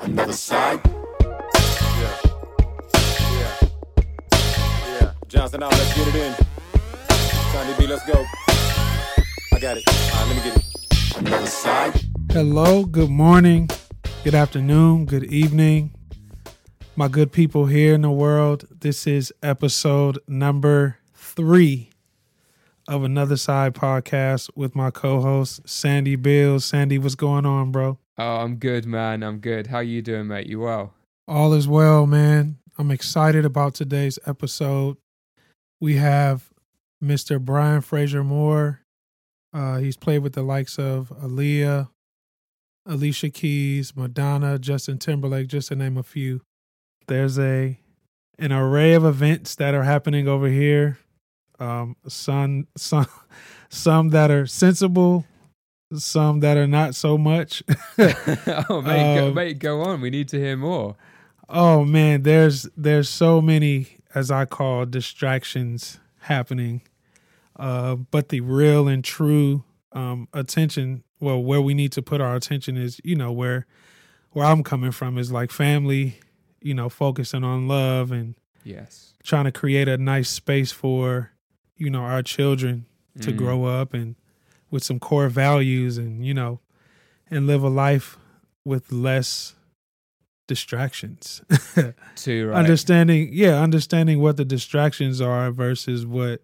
Another side. Yeah. Yeah. Yeah. Johnson out, let's get it in. Johnny B, let's go. I got it. All right, let me get it. Another side. Hello, good morning, good afternoon, good evening, my good people here in the world. This is episode number three of Another Side podcast with my co host, Sandy Beales. Sandy, what's going on, bro? Oh, I'm good, man. I'm good. How you doing, mate? You well? All is well, man. I'm excited about today's episode. We have Mr. Brian Frasier Moore. Uh, he's played with the likes of Aaliyah, Alicia Keys, Madonna, Justin Timberlake, just to name a few. There's a an array of events that are happening over here. Um, some some some that are sensible, some that are not so much. oh, mate, go, Um, mate, go on. We need to hear more. Oh man, there's there's so many as I call distractions happening. Uh, but the real and true um, attention, well, where we need to put our attention is, you know, where where I'm coming from is like family, you know, focusing on love and Yes. trying to create a nice space for, you know, our children to Mm. grow up and with some core values and, you know, and live a life with less distractions. Too right. understanding yeah understanding what the distractions are versus what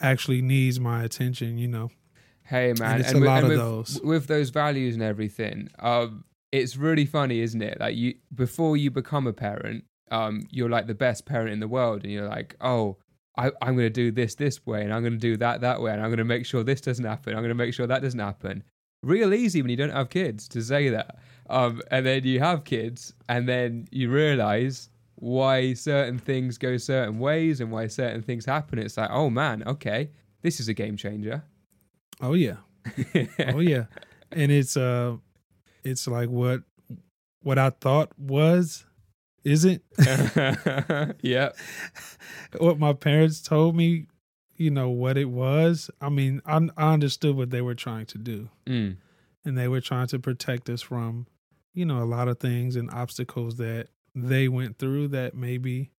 actually needs my attention you know Hey, man. it's a with- lot of with, those. With those values and everything, um, it's really funny, isn't it? Like you, before you become a parent, um, you're like the best parent in the world, and you're like, oh. I, I'm going to do this this way, and I'm going to do that that way, and I'm going to make sure this doesn't happen. I'm going to make sure that doesn't happen. Real easy when you don't have kids to say that. Um, and then you have kids, and then you realize why certain things go certain ways and why certain things happen. It's like, oh man, okay, this is a game changer. oh yeah oh yeah and it's uh it's like what what i thought was isn't yeah. what my parents told me you know what it was i mean i, I understood what they were trying to do Mm. and they were trying to protect us from you know a lot of things and obstacles that they went through that maybe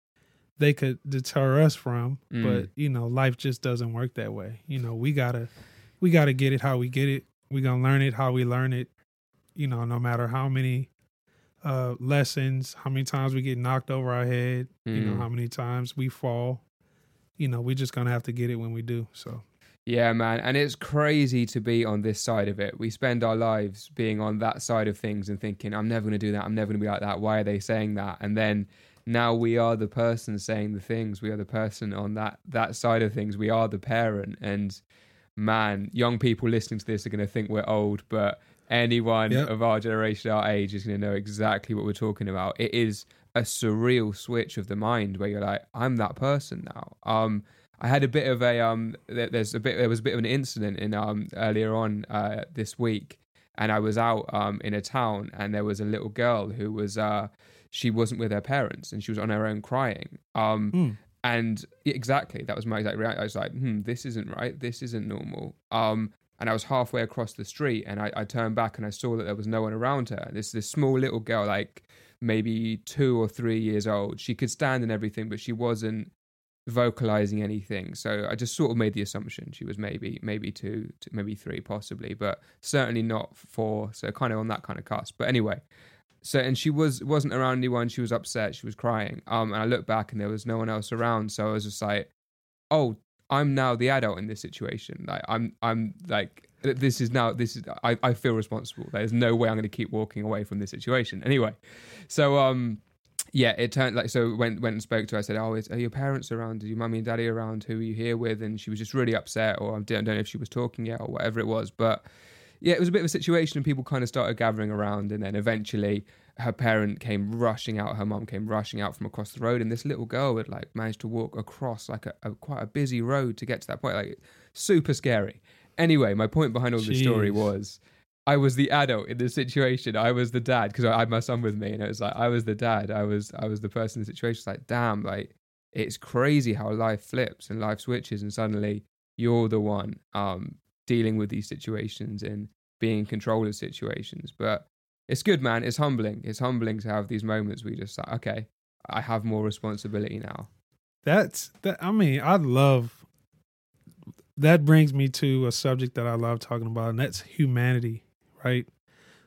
they could deter us from Mm. but you know life just doesn't work that way you know we gotta we gotta get it how we get it we gonna learn it how we learn it you know no matter how many uh lessons how many times we get knocked over our head you know Mm. how many times we fall you know we're just gonna have to get it when we do so Yeah, man. And it's crazy to be on this side of it. We spend our lives being on that side of things and thinking, I'm never going to do that. I'm never going to be like that. Why are they saying that? And then now we are the person saying the things. We are the person on that, that side of things. We are the parent. And man, young people listening to this are going to think we're old, but anyone Yep. of our generation, our age, is going to know exactly what we're talking about. It is a surreal switch of the mind where you're like, I'm that person now. Um, I had a bit of a um. there- There's a bit. There was a bit of an incident in um earlier on uh this week, and I was out um in a town, and there was a little girl who was uh she wasn't with her parents, and she was on her own crying. Um, Hmm. and exactly that was my exact reaction. I was like, hmm, this isn't right. This isn't normal. Um, and I was halfway across the street, and I, I turned back and I saw that there was no one around her. This this small little girl, like maybe two or three years old. She could stand and everything, but she wasn't vocalizing anything. So I just sort of made the assumption she was maybe maybe two, maybe three, possibly, but certainly not four. So kind of on that kind of cusp. But anyway, so and she was wasn't around anyone. She was upset. She was crying. Um, and I looked back and there was no one else around. So I was just like, oh, I'm now the adult in this situation. Like I'm I'm like this is now this is I, I feel responsible. There's no way I'm going to keep walking away from this situation. Anyway, so um yeah, it turned like so. Went went and spoke to her. I said, "Oh, is, are your parents around? Are your mummy and daddy around? Who are you here with?" And she was just really upset, or I don't know if she was talking yet, or whatever it was. But yeah, it was a bit of a situation, and people kind of started gathering around, and then eventually her parent came rushing out. Her mom came rushing out from across the road, and this little girl had like managed to walk across like a, a quite a busy road to get to that point, like super scary. Anyway, my point behind all the story was I was the adult in the situation. I was the dad because I had my son with me, and it was like I was the dad. I was I was the person in the situation. It's like, damn, like it's crazy how life flips and life switches, and suddenly you're the one um, dealing with these situations and being in control of situations. But it's good, man. It's humbling. It's humbling to have these moments where you just like, okay, I have more responsibility now. That's that. I mean, I love. That brings me to a subject that I love talking about, and that's humanity right?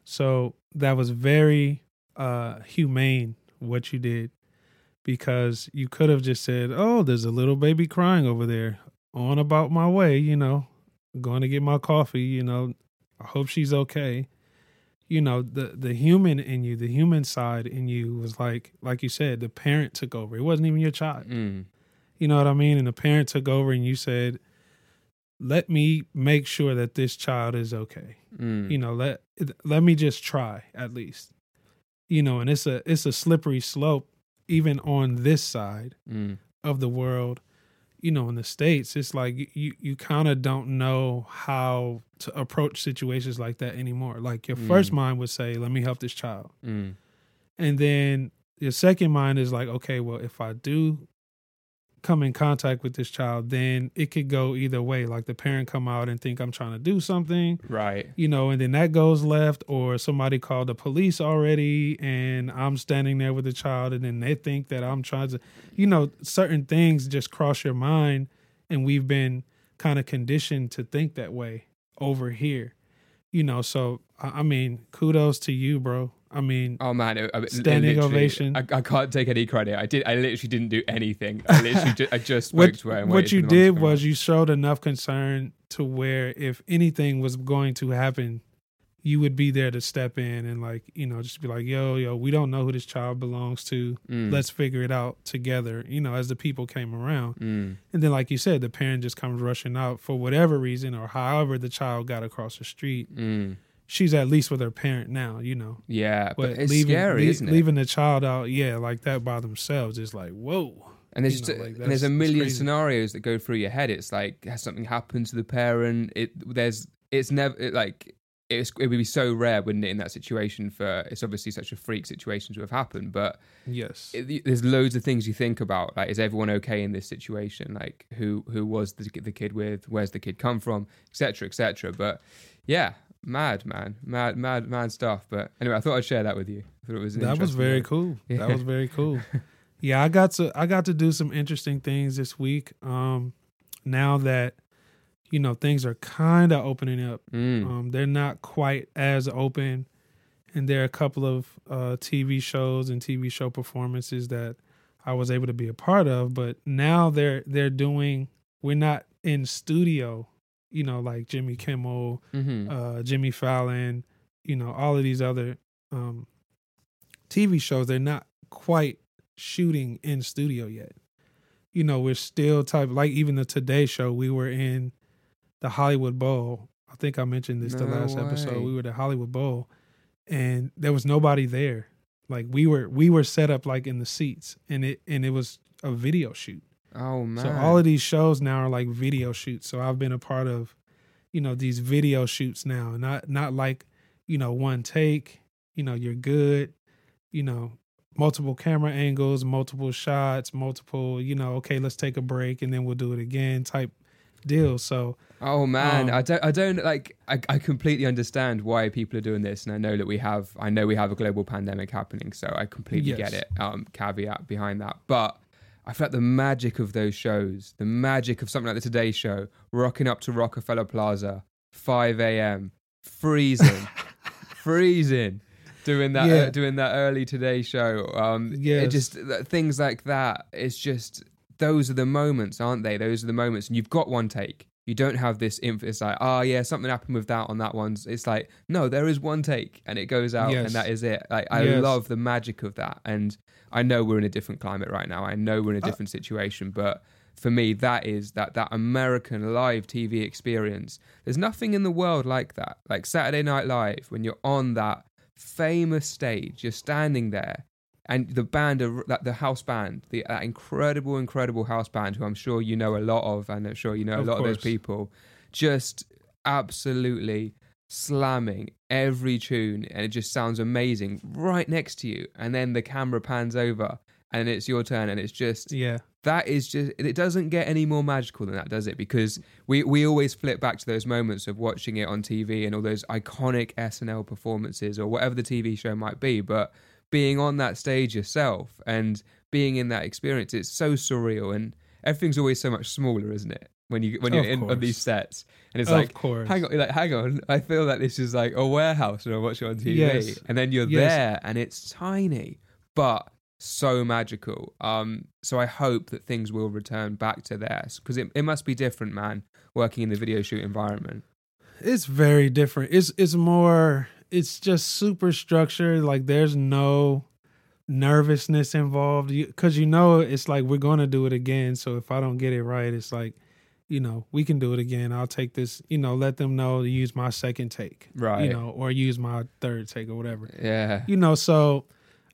So that was very uh humane what you did because you could have just said, "Oh, there's a little baby crying over there. On about my way, you know, going to get my coffee, you know. I hope she's okay." You know, the the human in you, the human side in you was like like you said, the parent took over. It wasn't even your child. Mm. You know what I mean? And the parent took over and you said, let me make sure that this child is okay. Mm. You know, let let me just try at least. You know, and it's a it's a slippery slope even on this side mm. of the world. You know, in the states, it's like you you kind of don't know how to approach situations like that anymore. Like your mm. first mind would say, "Let me help this child," mm. and then your second mind is like, "Okay, well, if I do come in contact with this child, then it could go either way. Like the parent come out and think I'm trying to do something, right? You know, and then that goes left, or somebody called the police already, and I'm standing there with the child, and then they think that I'm trying to, you know, certain things just cross your mind, and we've been kind of conditioned to think that way over here, you know. So I mean, kudos to you, bro. I mean, oh man, it, it, standing ovation. I, I, can't take any credit. I did. I literally didn't do anything. I literally, just, I just spoke what, to her. what you did was you showed enough concern to where if anything was going to happen, you would be there to step in and like you know just be like, yo, yo, we don't know who this child belongs to. Mm. Let's figure it out together. You know, as the people came around, mm. and then like you said, the parent just comes rushing out for whatever reason or however the child got across the street. Mm she's at least with her parent now, you know. Yeah, but, but it's leaving, scary, le- isn't it? Leaving the child out, yeah, like that by themselves is like, whoa. And there's just know, a, like, and there's a million scenarios that go through your head. It's like has something happened to the parent? It there's it's never it, like it's, it would be so rare, wouldn't it, in that situation? For it's obviously such a freak situation to have happened, but yes, it, there's loads of things you think about. Like, is everyone okay in this situation? Like, who who was the, the kid with? Where's the kid come from? Etc. Etc. But yeah, mad man, mad mad mad stuff. But anyway, I thought I'd share that with you. I thought it was that was very cool. Yeah. That was very cool. yeah, I got to I got to do some interesting things this week. Um, now that you know things are kind of opening up, Mm. um, they're not quite as open, and there are a couple of uh, TV shows and TV show performances that I was able to be a part of. But now they're they're doing. We're not in studio you know, like Jimmy Kimmel, Mhm. uh, Jimmy Fallon, you know, all of these other um, TV shows, they're not quite shooting in studio yet. You know, we're still type like even the Today Show. We were in the Hollywood Bowl. I think I mentioned this the No last episode. We were at the Hollywood Bowl, and there was nobody there. Like we were, we were set up like in the seats, and it and it was a video shoot. Oh man. So all of these shows now are like video shoots. So I've been a part of, you know, these video shoots now. Not not like, you know, one take, you know, you're good. You know, multiple camera angles, multiple shots, multiple, you know, okay, let's take a break and then we'll do it again type deal. So Oh man, Um, I don't, I don't like. I, I completely understand why people are doing this, and I know that we have, I know we have a global pandemic happening, so I completely Yes. get it. Um, caveat behind that, but I feel like the magic of those shows, the magic of something like the Today Show, rocking up to Rockefeller Plaza, five a.m., freezing, freezing, doing that, Yeah. uh, doing that early Today Show. Um, Yes. just th- things like that. It's just those are the moments, aren't they? Those are the moments, and you've got one take. You don't have this inf- It's like, oh yeah, something happened with that on that one. It's like, no, there is one take, and it goes out, Yes. and that is it. Like, I Yes. love the magic of that, and I know we're in a different climate right now. I know we're in a Uh, different situation, but for me, that is that that American live TV experience. There's nothing in the world like that. Like Saturday Night Live, when you're on that famous stage, you're standing there, and the band, that the house band, the that incredible, incredible house band, who I'm sure you know a lot of, and I'm sure you know a Of lot of those people, just absolutely slamming every tune, and it just sounds amazing right next to you. And then the camera pans over, and it's your turn, and it's just yeah, that is just it doesn't get any more magical than that does it? Because we we always flip back to those moments of watching it on TV and all those iconic SNL performances or whatever the TV show might be but being on that stage yourself and being in that experience it's so surreal and everything's always so much smaller isn't it when you when you're Of in on these sets and it's Of like course. hang on like hang on I feel like this is like a warehouse when I watch it on TV Yes. and then you're Yes. there and it's tiny but so magical. Um, so I hope that things will return back to theirs because it, it must be different, man, working in the video shoot environment. it's very different. It's it's more. It's just super structured. Like there's no nervousness involved because you know it's like we're gonna do it again. So if I don't get it right, it's like you know we can do it again. I'll take this. You know, let them know to use my second take. Right. You know, or use my third take or whatever. Yeah. you know so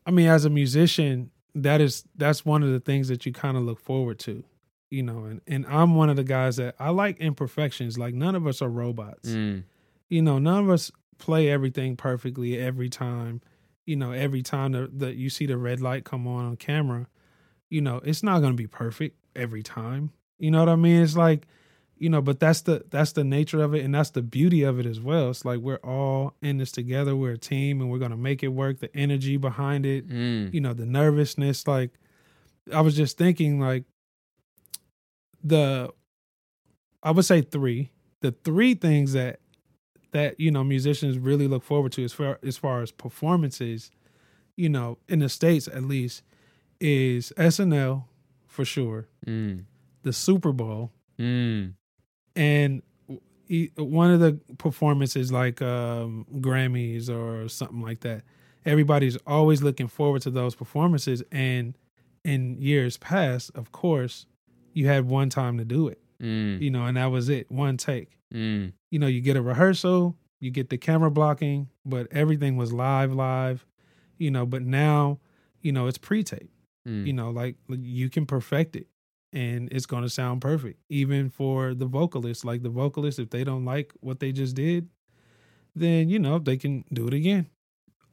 i mean as a musician that is that's one of the things that you kind of look forward to you know and, and i'm one of the guys that i like imperfections like none of us are robots Mm. you know none of us play everything perfectly every time you know every time that that you see the red light come on on camera you know it's not going to be perfect every time. You know what i mean? It's like you know but that's the that's the nature of it and that's the beauty of it as well. It's like we're all in this together. We're a team and we're going to make it work. The energy behind it Mm. you know the nervousness like i was just thinking like the i would say three. The three things that that you know musicians really look forward to as far as far as performances you know in the states at least is snl for sure Mm. the super bowl Mm. and one of the performances like um grammys or something like that everybody's always looking forward to those performances and in years past of course you had one time to do it Mm. you know and that was it one take Mm. you know you get a rehearsal you get the camera blocking but everything was live live you know but now you know it's pre-tape Mm. you know like you can perfect it and it's going to sound perfect even for the vocalists like the vocalists if they don't like what they just did then you know they can do it again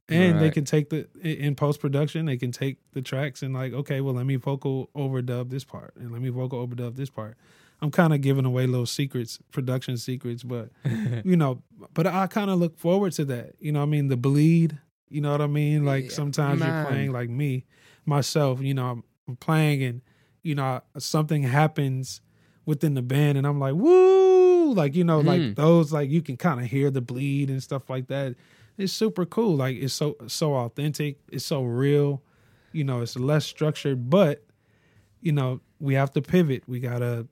and they can take the in post production they can take the tracks and like okay well let me vocal overdub this part and let me vocal overdub this part i'm kind of giving away little secrets production secrets but you know but i kind of look forward to that. You know what i mean? The bleed you know what i mean? Like Yeah, sometimes man. you're playing like me myself you know I'm, I'm playing and you know something happens within the band and i'm like woo! Like you know Mm. like those like you can kind of hear the bleed and stuff like that. It's super cool. Like it's so so authentic. It's so real. You know it's less structured but you know we have to pivot. We gotta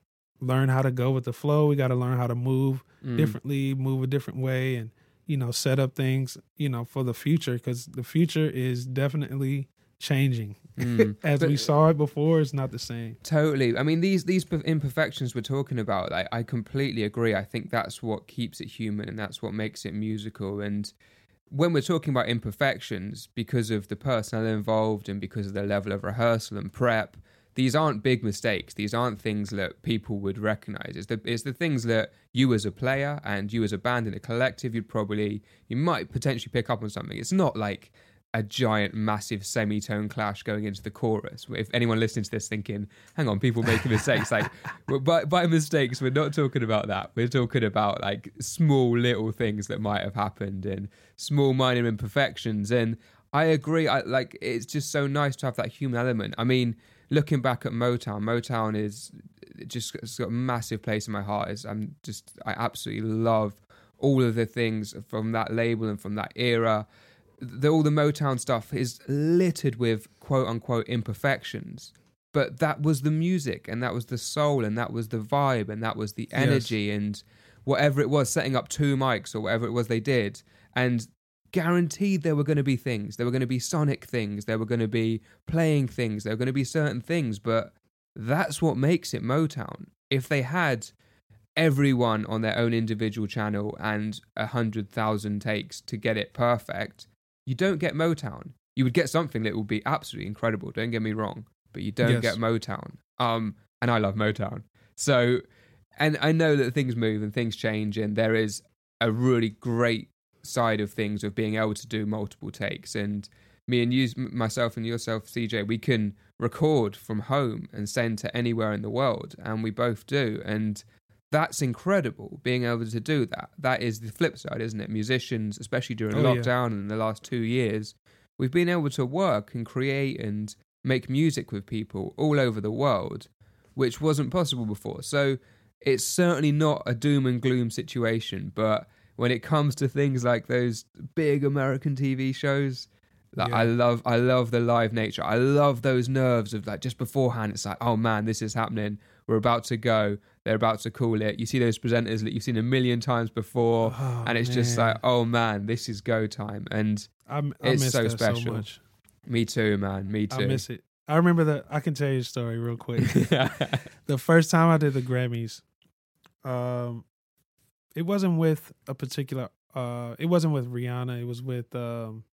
learn how to go with the flow we gotta learn how to move Mm. differently move a different way and you know set up things you know for the future because the future is definitely changing Mm. as But- we saw it before it's not the same Totally. I mean, these these imperfections we're talking about, I, I completely agree. I think that's what keeps it human, and that's what makes it musical. And when we're talking about imperfections, because of the personnel involved and because of the level of rehearsal and prep, these aren't big mistakes. These aren't things that people would recognize. It's the it's the things that you as a player and you as a band in a collective, you'd probably you might potentially pick up on something. It's not like a giant, massive semitone clash going into the chorus. If anyone listening to this thinking, hang on, people making mistakes, like by, by mistakes, we're not talking about that. We're talking about like small little things that might have happened and small minor imperfections. And I agree. I like it's just so nice to have that human element. I mean, looking back at Motown, Motown is just it's got a massive place in my heart. Is I'm just I absolutely love all of the things from that label and from that era the, all the Motown stuff is littered with quote unquote imperfections. But that was the music, and that was the soul, and that was the vibe, and that was the energy, yes. and whatever it was, setting up two mics or whatever it was they did. And guaranteed there were going to be things. There were going to be sonic things. There were going to be playing things. There were going to be certain things. But that's what makes it Motown. If they had everyone on their own individual channel and a hundred thousand takes to get it perfect, you don't get Motown. You would get something that would be absolutely incredible. Don't get me wrong, but you don't yes. get Motown. Um, and I love Motown. So, and I know that things move and things change, and there is a really great side of things of being able to do multiple takes. And me and you, myself and yourself, CJ, we can record from home and send to anywhere in the world, and we both do. And that's incredible being able to do that. That is the flip side, isn't it? Musicians, especially during oh, lockdown yeah. and the last two years, we've been able to work and create and make music with people all over the world, which wasn't possible before. So it's certainly not a doom and gloom situation, but when it comes to things like those big American TV shows, like yeah. I love I love the live nature. I love those nerves of like just beforehand it's like, oh man, this is happening. We're about to go they're about to call it. You see those presenters that you've seen a million times before, oh, and it's man. just like, oh man, this is go time, and I'm, I it's so special. So Me too, man. Me too. I miss it. I remember that. I can tell you a story real quick. the first time I did the Grammys, um, it wasn't with a particular. Uh, it wasn't with Rihanna. It was with. Um,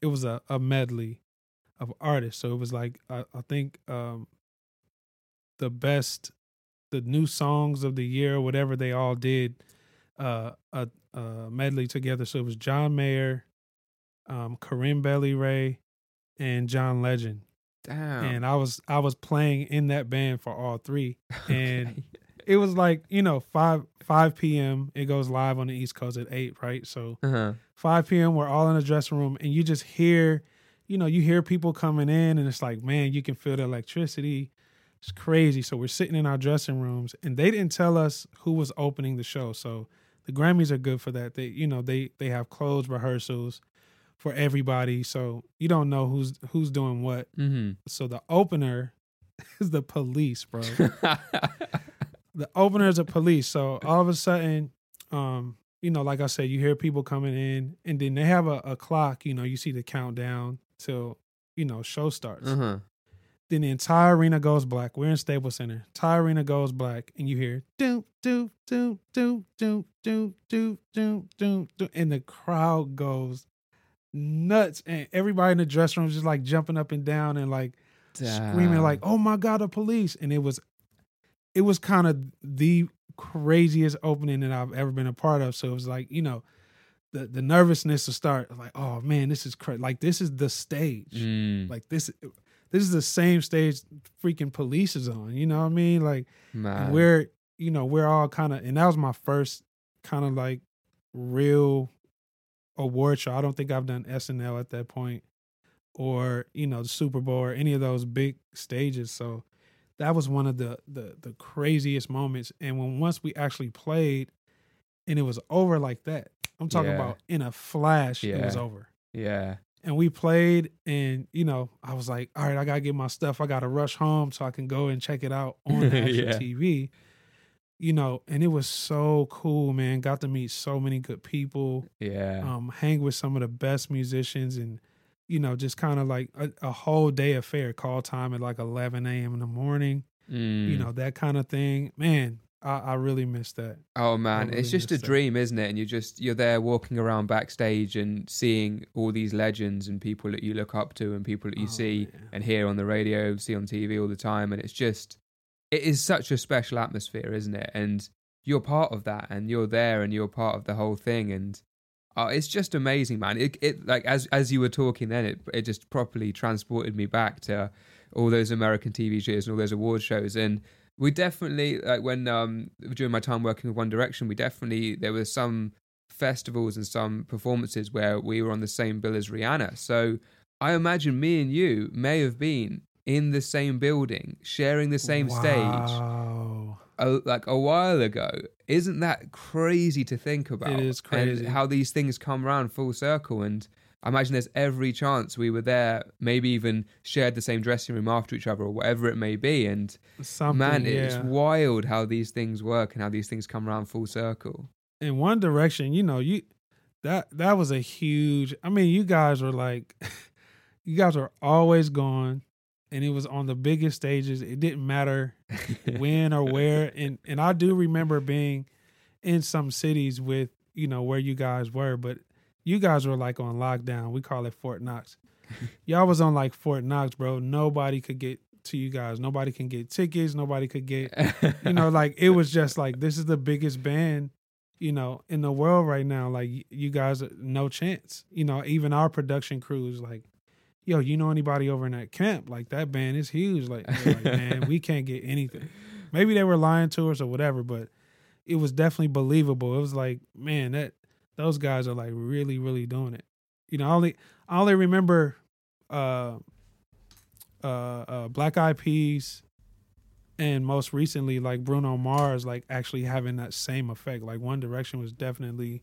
it was a, a medley of artists. So it was like I, I think um, the best the new songs of the year, whatever they all did, uh, a, a medley together. So it was John Mayer, um, Corinne Bailey Rae, and John Legend. Damn. And I was I was playing in that band for all three, and okay. It was like you know five five p.m. It goes live on the East Coast at eight, right? So uh-huh. five p.m. We're all in the dressing room, and you just hear, you know, you hear people coming in, and it's like, man, you can feel the electricity. It's crazy. So we're sitting in our dressing rooms, and they didn't tell us who was opening the show. So the Grammys are good for that. They, you know, they they have closed rehearsals for everybody, so you don't know who's who's doing what. Mm-hmm. So the opener is the police, bro. the opener is a police. So all of a sudden, um, you know, like I said, you hear people coming in, and then they have a, a clock. You know, you see the countdown till you know show starts. Uh-huh. Then the entire arena goes black. We're in Staples Center. Entire arena goes black, and you hear do do do do do do do do do do, and the crowd goes nuts, and everybody in the dressing room is just like jumping up and down and like Damn. screaming like, "Oh my god, the police!" And it was, it was kind of the craziest opening that I've ever been a part of. So it was like, you know, the the nervousness to start like, oh man, this is crazy. Like this is the stage. Mm. Like this this is the same stage freaking police is on. You know what I mean? Like we're you know we're all kind of and that was my first kind of like real award show. I don't think I've done SNL at that point or you know the Super Bowl or any of those big stages. So that was one of the the the craziest moments. And when once we actually played and it was over like that, I'm talking yeah. about in a flash, yeah. it was over. Yeah and we played and you know i was like all right i gotta get my stuff i gotta rush home so i can go and check it out on the actual yeah. tv you know and it was so cool man got to meet so many good people yeah um hang with some of the best musicians and you know just kind of like a, a, whole day affair call time at like 11 a.m in the morning mm. you know that kind of thing man I, I really miss that. Oh man, really it's just a dream, isn't it? And you're just you're there walking around backstage and seeing all these legends and people that you look up to and people that you oh, see man. and hear on the radio, see on TV all the time, and it's just it is such a special atmosphere, isn't it? And you're part of that, and you're there, and you're part of the whole thing, and Uh, it's just amazing, man. It, it like as as you were talking, then it it just properly transported me back to all those American TV shows and all those award shows. And we definitely like when um during my time working with One Direction, we definitely there were some festivals and some performances where we were on the same bill as Rihanna. So I imagine me and you may have been in the same building, sharing the same wow. stage, a, like a while ago. Isn't that crazy to think about? It is crazy and how these things come around full circle. And I imagine there's every chance we were there, maybe even shared the same dressing room after each other or whatever it may be. And Something, man, yeah. it's wild how these things work and how these things come around full circle. in One Direction, you know, you that that was a huge. I mean, you guys were like, you guys were always gone, and it was on the biggest stages. It didn't matter when or where, and and I do remember being in some cities with you know where you guys were, but you guys were like on lockdown. We call it Fort Knox. Y'all was on like Fort Knox, bro. Nobody could get to you guys. Nobody can get tickets. Nobody could get, you know, like it was just like this is the biggest band, you know, in the world right now. Like you guys, uh, no chance. You know, even our production crew is like, yo, you know anybody over in that camp? Like that band is huge. Like, like man, we can't get anything. Maybe they were lying to us or whatever, but it was definitely believable. It was like, man, that those guys are like really, really doing it. You know, I only I only remember uh uh uh Black Eyed Peas and most recently like Bruno Mars like actually having that same effect. Like One Direction was definitely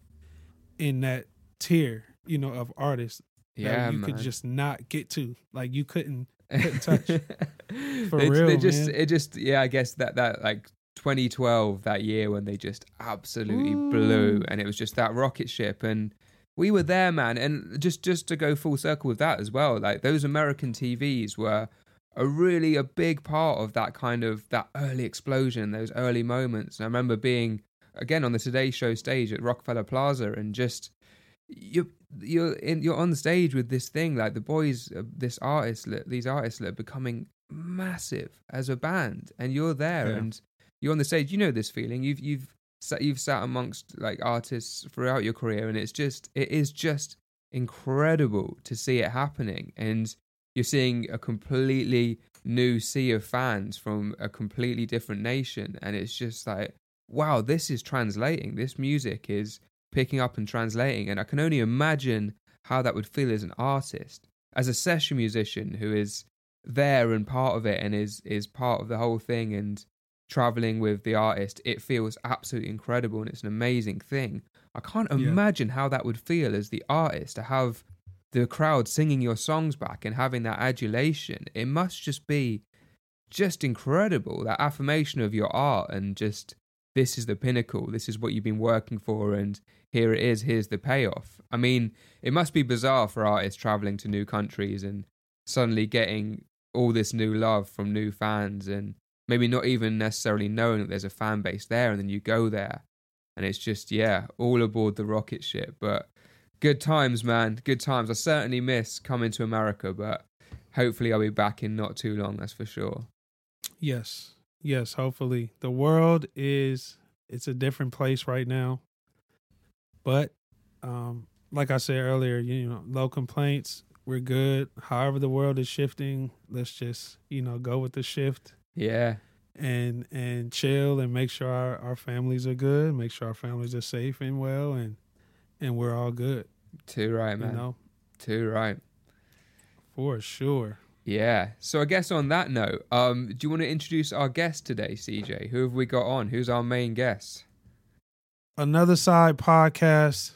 in that tier, you know, of artists Yeah, you man. could just not get to. Like you couldn't couldn't touch. For They- real, they just man. it just yeah, I guess that that like 2012 that year when they just absolutely blew and it was just that rocket ship and we were there man and just just to go full circle with that as well like those American TVs were a really a big part of that kind of that early explosion those early moments and I remember being again on the Today Show stage at Rockefeller Plaza and just you you're in you're on stage with this thing like the boys uh, this artist these artists are becoming massive as a band and you're there Yeah. and you're on the stage. You know this feeling. You've you've sat, you've sat amongst like artists throughout your career and it's just it is just incredible to see it happening and you're seeing a completely new sea of fans from a completely different nation and it's just like wow this is translating. This music is picking up and translating and i can only imagine how that would feel as an artist as a session musician who is there and part of it and is is part of the whole thing and traveling with the artist it feels absolutely incredible and it's an amazing thing. I can't Yeah. imagine how that would feel as the artist to have the crowd singing your songs back and having that adulation. It must just be just incredible that affirmation of your art and just this is the pinnacle. This is what you've been working for. And here it is here's the payoff i mean it must be bizarre for artists traveling to new countries and suddenly getting all this new love from new fans and maybe not even necessarily knowing that there's a fan base there and then you go there and it's just yeah all aboard the rocket ship but good times man good times i certainly miss coming to america but hopefully i'll be back in not too long that's for sure Yes. Yes, hopefully. The world is it's a different place right now. But um like I said earlier, you know, low complaints, we're good. However the world is shifting, let's just, you know, go with the shift yeah and and chill and make sure our, our families are good, make sure our families are safe and well and and we're all good. too right man You know, too right for sure. Yeah. So I guess on that note, um, do you want to introduce our guest today, CJ? Who have we got on? Who's our main guest? Another Side podcast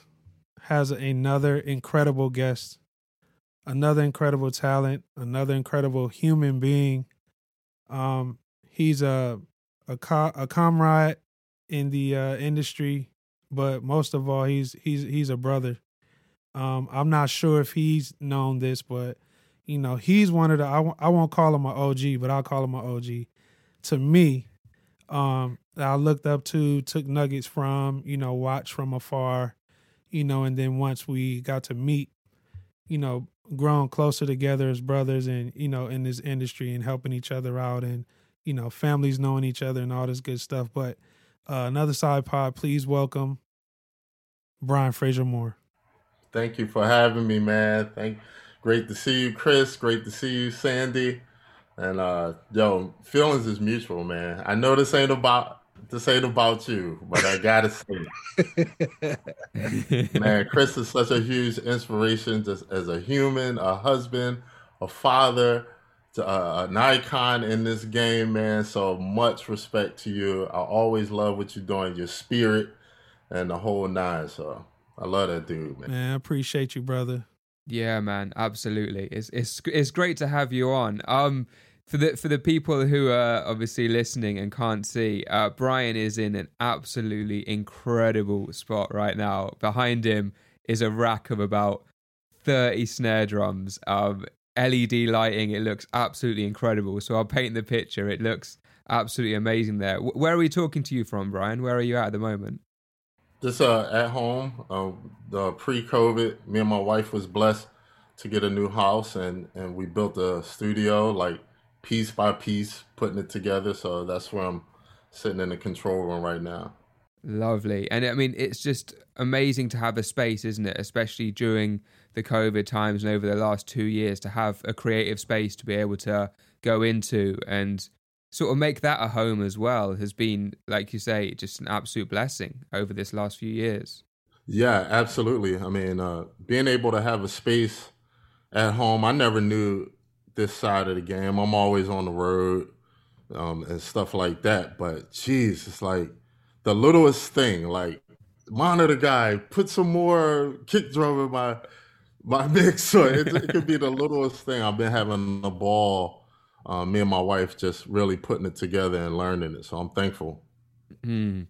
has another incredible guest, another incredible talent, another incredible human being. Um, he's a a, co- a comrade in the uh, industry, but most of all, he's he's he's a brother. Um, I'm not sure if he's known this, but you know, he's one of the I w- I won't call him an OG, but I'll call him an OG. To me, um, I looked up to, took nuggets from, you know, watched from afar, you know, and then once we got to meet, you know, grown closer together as brothers and, you know, in this industry and helping each other out and, you know, families knowing each other and all this good stuff. But uh, another side pod, please welcome Brian Frasier Moore. Thank you for having me, man. Thank great to see you, Chris. Great to see you, Sandy. And uh yo, feelings is mutual, man. I know this ain't about this ain't about you, but I gotta say, man, Chris is such a huge inspiration just as a human, a husband, a father, uh, an icon in this game, man. So much respect to you. I always love what you're doing, your spirit, and the whole nine. So I love that dude, man. Man, I appreciate you, brother. Yeah, man, absolutely. It's it's it's great to have you on. Um, for the for the people who are obviously listening and can't see, uh, Brian is in an absolutely incredible spot right now. Behind him is a rack of about thirty snare drums. Um, LED lighting. It looks absolutely incredible. So I'll paint the picture. It looks absolutely amazing there. Where are we talking to you from, Brian? Where are you at at the moment? Just uh, at home. Uh, the pre-COVID, me and my wife was blessed to get a new house, and and we built a studio like piece by piece, putting it together. So that's where I'm sitting in the control room right now. Lovely. And I mean, it's just amazing to have a space, isn't it? Especially during the COVID times and over the last two years to have a creative space to be able to go into and sort of make that a home as well has been, like you say, just an absolute blessing over this last few years. Yeah, absolutely. I mean, uh, being able to have a space at home, I never knew this side of the game. I'm always on the road um, and stuff like that. But geez, it's like the littlest thing, like monitor guy, put some more kick drum in my my mix. So it, it could be the littlest thing. I've been having a ball. Uh, me and my wife just really putting it together and learning it. So I'm thankful. Mm.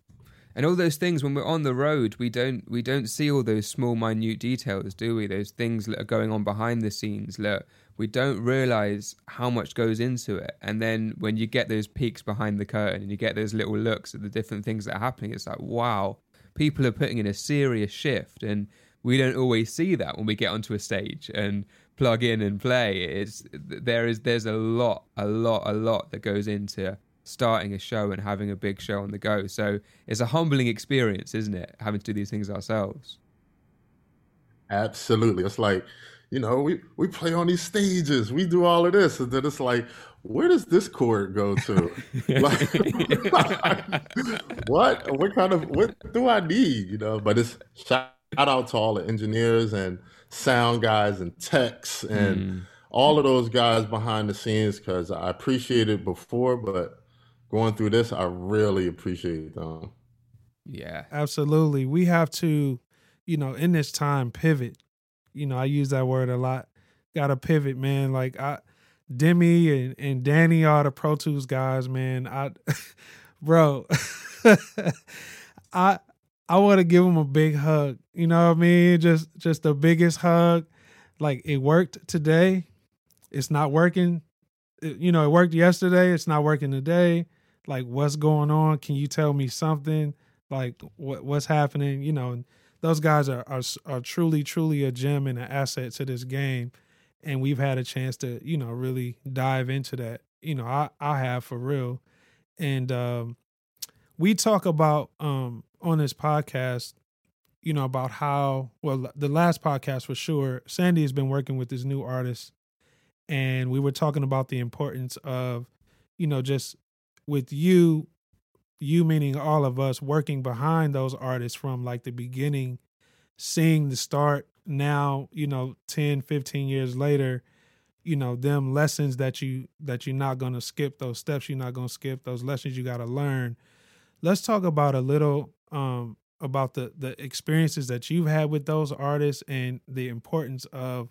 And all those things when we're on the road, we don't we don't see all those small, minute details, do we? Those things that are going on behind the scenes. That we don't realize how much goes into it. And then when you get those peaks behind the curtain and you get those little looks at the different things that are happening, it's like wow, people are putting in a serious shift and we don't always see that when we get onto a stage and plug in and play. It's there is there's a lot, a lot, a lot that goes into starting a show and having a big show on the go. So it's a humbling experience, isn't it? Having to do these things ourselves. Absolutely. It's like, you know, we, we play on these stages, we do all of this, and then it's like, where does this chord go to? like, what? What kind of what do I need? You know, but it's shout out to all the engineers and sound guys and techs and mm. all of those guys behind the scenes because I appreciate it before, but going through this, I really appreciate them. Yeah, absolutely. We have to, you know, in this time, pivot. You know, I use that word a lot. Got to pivot, man. Like I, Demi and, and Danny are the Pro Tools guys, man. I, bro, I I want to give him a big hug. You know what I mean? Just just the biggest hug. Like it worked today. It's not working. It, you know, it worked yesterday. It's not working today. Like what's going on? Can you tell me something? Like what what's happening? You know, those guys are are, are truly truly a gem and an asset to this game. And we've had a chance to, you know, really dive into that. You know, I I have for real. And um we talk about um on this podcast, you know, about how well the last podcast for sure, Sandy has been working with this new artist, and we were talking about the importance of, you know, just with you, you meaning all of us working behind those artists from like the beginning, seeing the start now, you know, 10, 15 years later, you know, them lessons that you that you're not gonna skip, those steps you're not gonna skip, those lessons you gotta learn. Let's talk about a little um, about the the experiences that you've had with those artists and the importance of,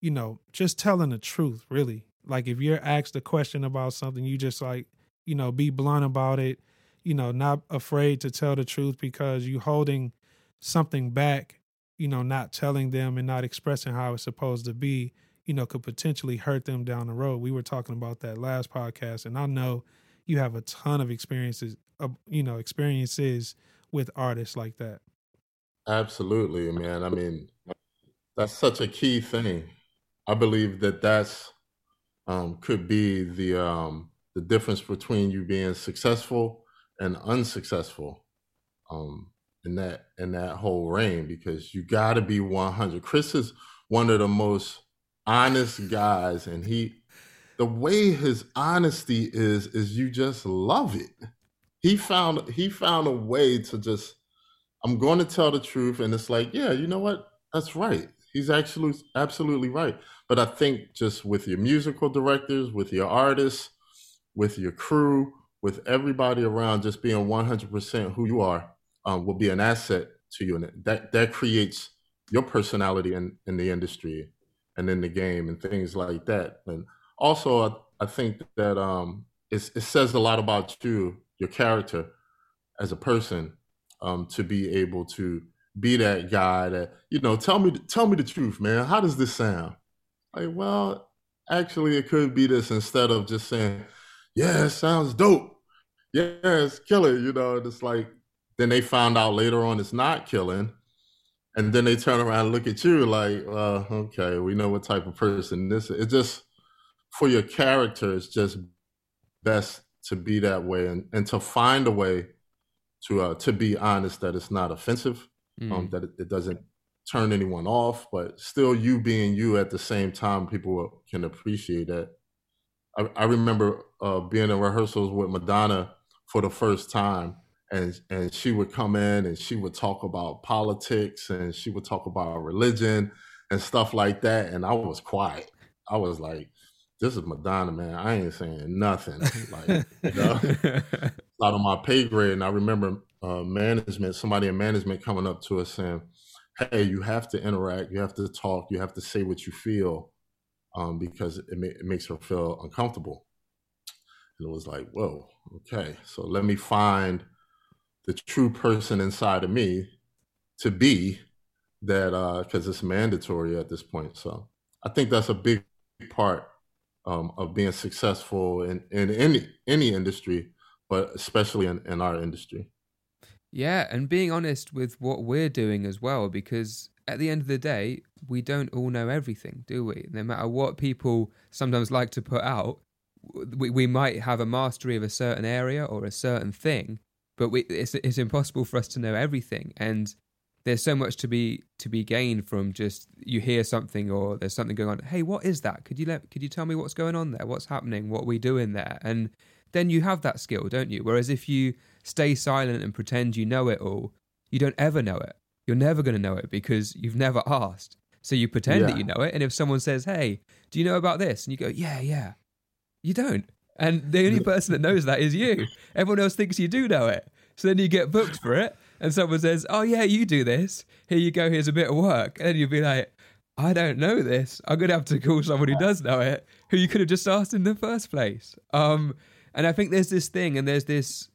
you know, just telling the truth. Really, like if you're asked a question about something, you just like, you know, be blunt about it. You know, not afraid to tell the truth because you holding something back. You know, not telling them and not expressing how it's supposed to be. You know, could potentially hurt them down the road. We were talking about that last podcast, and I know you have a ton of experiences. Of, you know, experiences with artists like that. Absolutely, man. I mean, that's such a key thing. I believe that that's um, could be the um, the difference between you being successful and unsuccessful. Um, in that in that whole reign because you got to be 100. Chris is one of the most honest guys, and he the way his honesty is is you just love it. He found he found a way to just I'm going to tell the truth, and it's like yeah, you know what? That's right. He's actually absolutely right. But I think just with your musical directors, with your artists, with your crew, with everybody around, just being 100% who you are um, will be an asset to you, and that that creates your personality in in the industry and in the game and things like that. And also, I, I think that um, it says a lot about you, your character as a person, um, to be able to be that guy that you know. Tell me, tell me the truth, man. How does this sound? Like, well, actually, it could be this instead of just saying, "Yeah, it sounds dope." Yeah, it's killer. You know, it's like then they found out later on it's not killing. And then they turn around and look at you like, uh, okay, we know what type of person this is. It just for your character, it's just best to be that way and, and to find a way to uh, to be honest that it's not offensive, um, mm. um, that it, it, doesn't turn anyone off, but still you being you at the same time, people can appreciate that. I, I remember uh, being in rehearsals with Madonna for the first time, and and she would come in and she would talk about politics and she would talk about religion and stuff like that. And i was quiet. I was like this is madonna man. I ain't saying nothing. Like you know? Out of my pay grade. And i remember uh, management somebody in management coming up to us saying hey you have to interact. You have to talk. You have to say what you feel um, because it, ma- it makes her feel uncomfortable and it was like whoa okay so let me find the true person inside of me to be that uh because it's mandatory at this point. So i think that's a big part um, of being successful in, in any any industry but especially in, in our industry. Yeah and being honest with what we're doing as well because at the end of the day we don't all know everything do we? No matter what people sometimes like to put out we, we might have a mastery of a certain area or a certain thing but we, it's it's impossible for us to know everything. And there's so much to be to be gained from just you hear something or there's something going on hey what is that? Could you let could you tell me what's going on there? What's happening? What are we doing there? And then you have that skill don't you? Whereas if you stay silent and pretend you know it all you don't ever know it. You're never going to know it because you've never asked. So you pretend yeah. that you know it and if someone says hey do you know about this? and you go yeah yeah you don't and the only person that knows that is you. Everyone else thinks you do know it. So then you get booked for it, and someone says, "Oh yeah, you do this. Here you go. Here's a bit of work." And then you'll be like, "I don't know this. I'm gonna have to call someone who does know it, who you could have just asked in the first place." Um, and I think there's this thing, and there's this,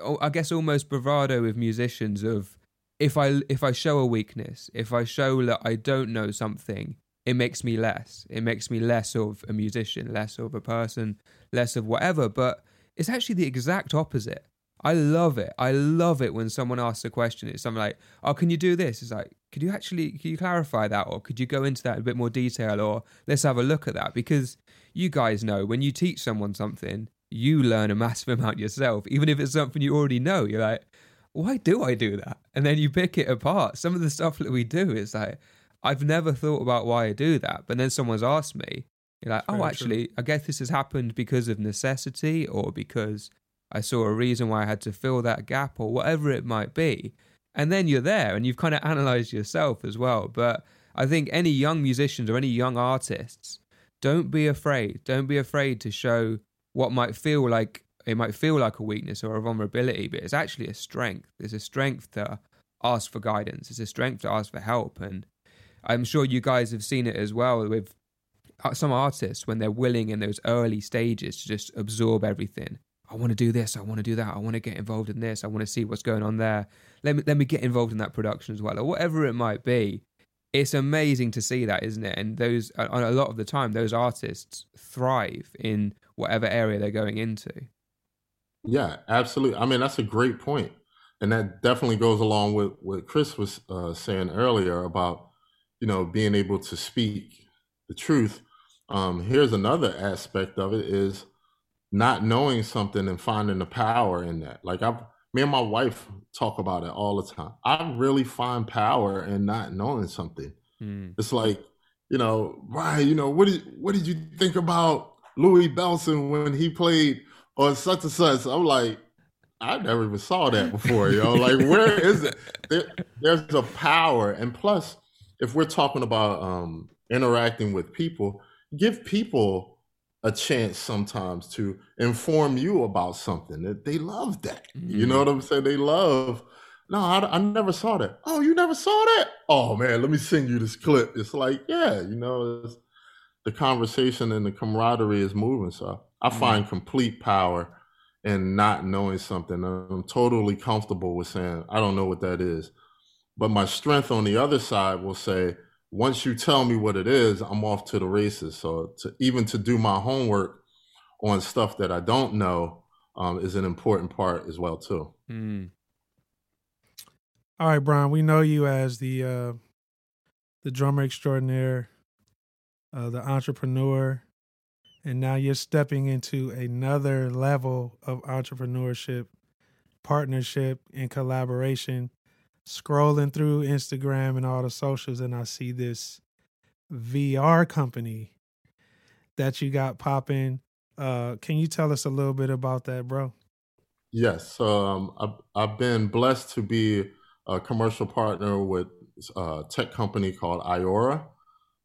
oh, I guess, almost bravado with musicians of if I if I show a weakness, if I show that I don't know something, it makes me less. It makes me less of a musician, less of a person, less of whatever. But it's actually the exact opposite. I love it. I love it when someone asks a question. It's something like, "Oh, can you do this?" It's like, "Could you actually can you clarify that, or could you go into that in a bit more detail, or let's have a look at that?" Because you guys know when you teach someone something, you learn a massive amount yourself, even if it's something you already know. You're like, "Why do I do that?" And then you pick it apart. Some of the stuff that we do is like, I've never thought about why I do that. But then someone's asked me, you're like, oh, actually, true. I guess this has happened because of necessity or because I saw a reason why I had to fill that gap or whatever it might be. And then you're there and you've kind of analyzed yourself as well. But I think any young musicians or any young artists, don't be afraid. Don't be afraid to show what might feel like it might feel like a weakness or a vulnerability, but it's actually a strength. It's a strength to ask for guidance. It's a strength to ask for help. And I'm sure you guys have seen it as well with uh, some artists when they're willing in those early stages to just absorb everything. I want to do this. I want to do that. I want to get involved in this. I want to see what's going on there. Let me let me get involved in that production as well, or whatever it might be. It's amazing to see that, isn't it? And those, a lot of the time, those artists thrive in whatever area they're going into. Yeah, absolutely. I mean, that's a great point, and that definitely goes along with what Chris was uh, saying earlier about you know, being able to speak the truth. Um, here's another aspect of it is not knowing something and finding the power in that. Like I've me and my wife talk about it all the time. I really find power in not knowing something. Mm. It's like, you know, Brian, you know, what did what did you think about Louie Bellson when he played on such and such? I'm like, I never even saw that before, yo. Like, where is it? There, there's a power, and plus, if we're talking about um, interacting with people, give people a chance sometimes to inform you about something that they love that. Mm-hmm. You know what I'm saying? They love. No, I, I, never saw that. Oh, you never saw that? Oh man, let me send you this clip. It's like, yeah, you know, the conversation and the camaraderie is moving. So I mm-hmm. find complete power in not knowing something. I'm totally comfortable with saying I don't know what that is. But my strength on the other side will say, once you tell me what it is, I'm off to the races. So to even to do my homework on stuff that I don't know um, is an important part as well too. Mm. All right, Brian, we know you as the uh, the drummer extraordinaire, uh, the entrepreneur, and now you're stepping into another level of entrepreneurship, partnership, and collaboration scrolling through Instagram and all the socials, and I see this VR company that you got popping. Uh, can you tell us a little bit about that, bro? Yes, um, I've, I've been blessed to be a commercial partner with a tech company called Iora,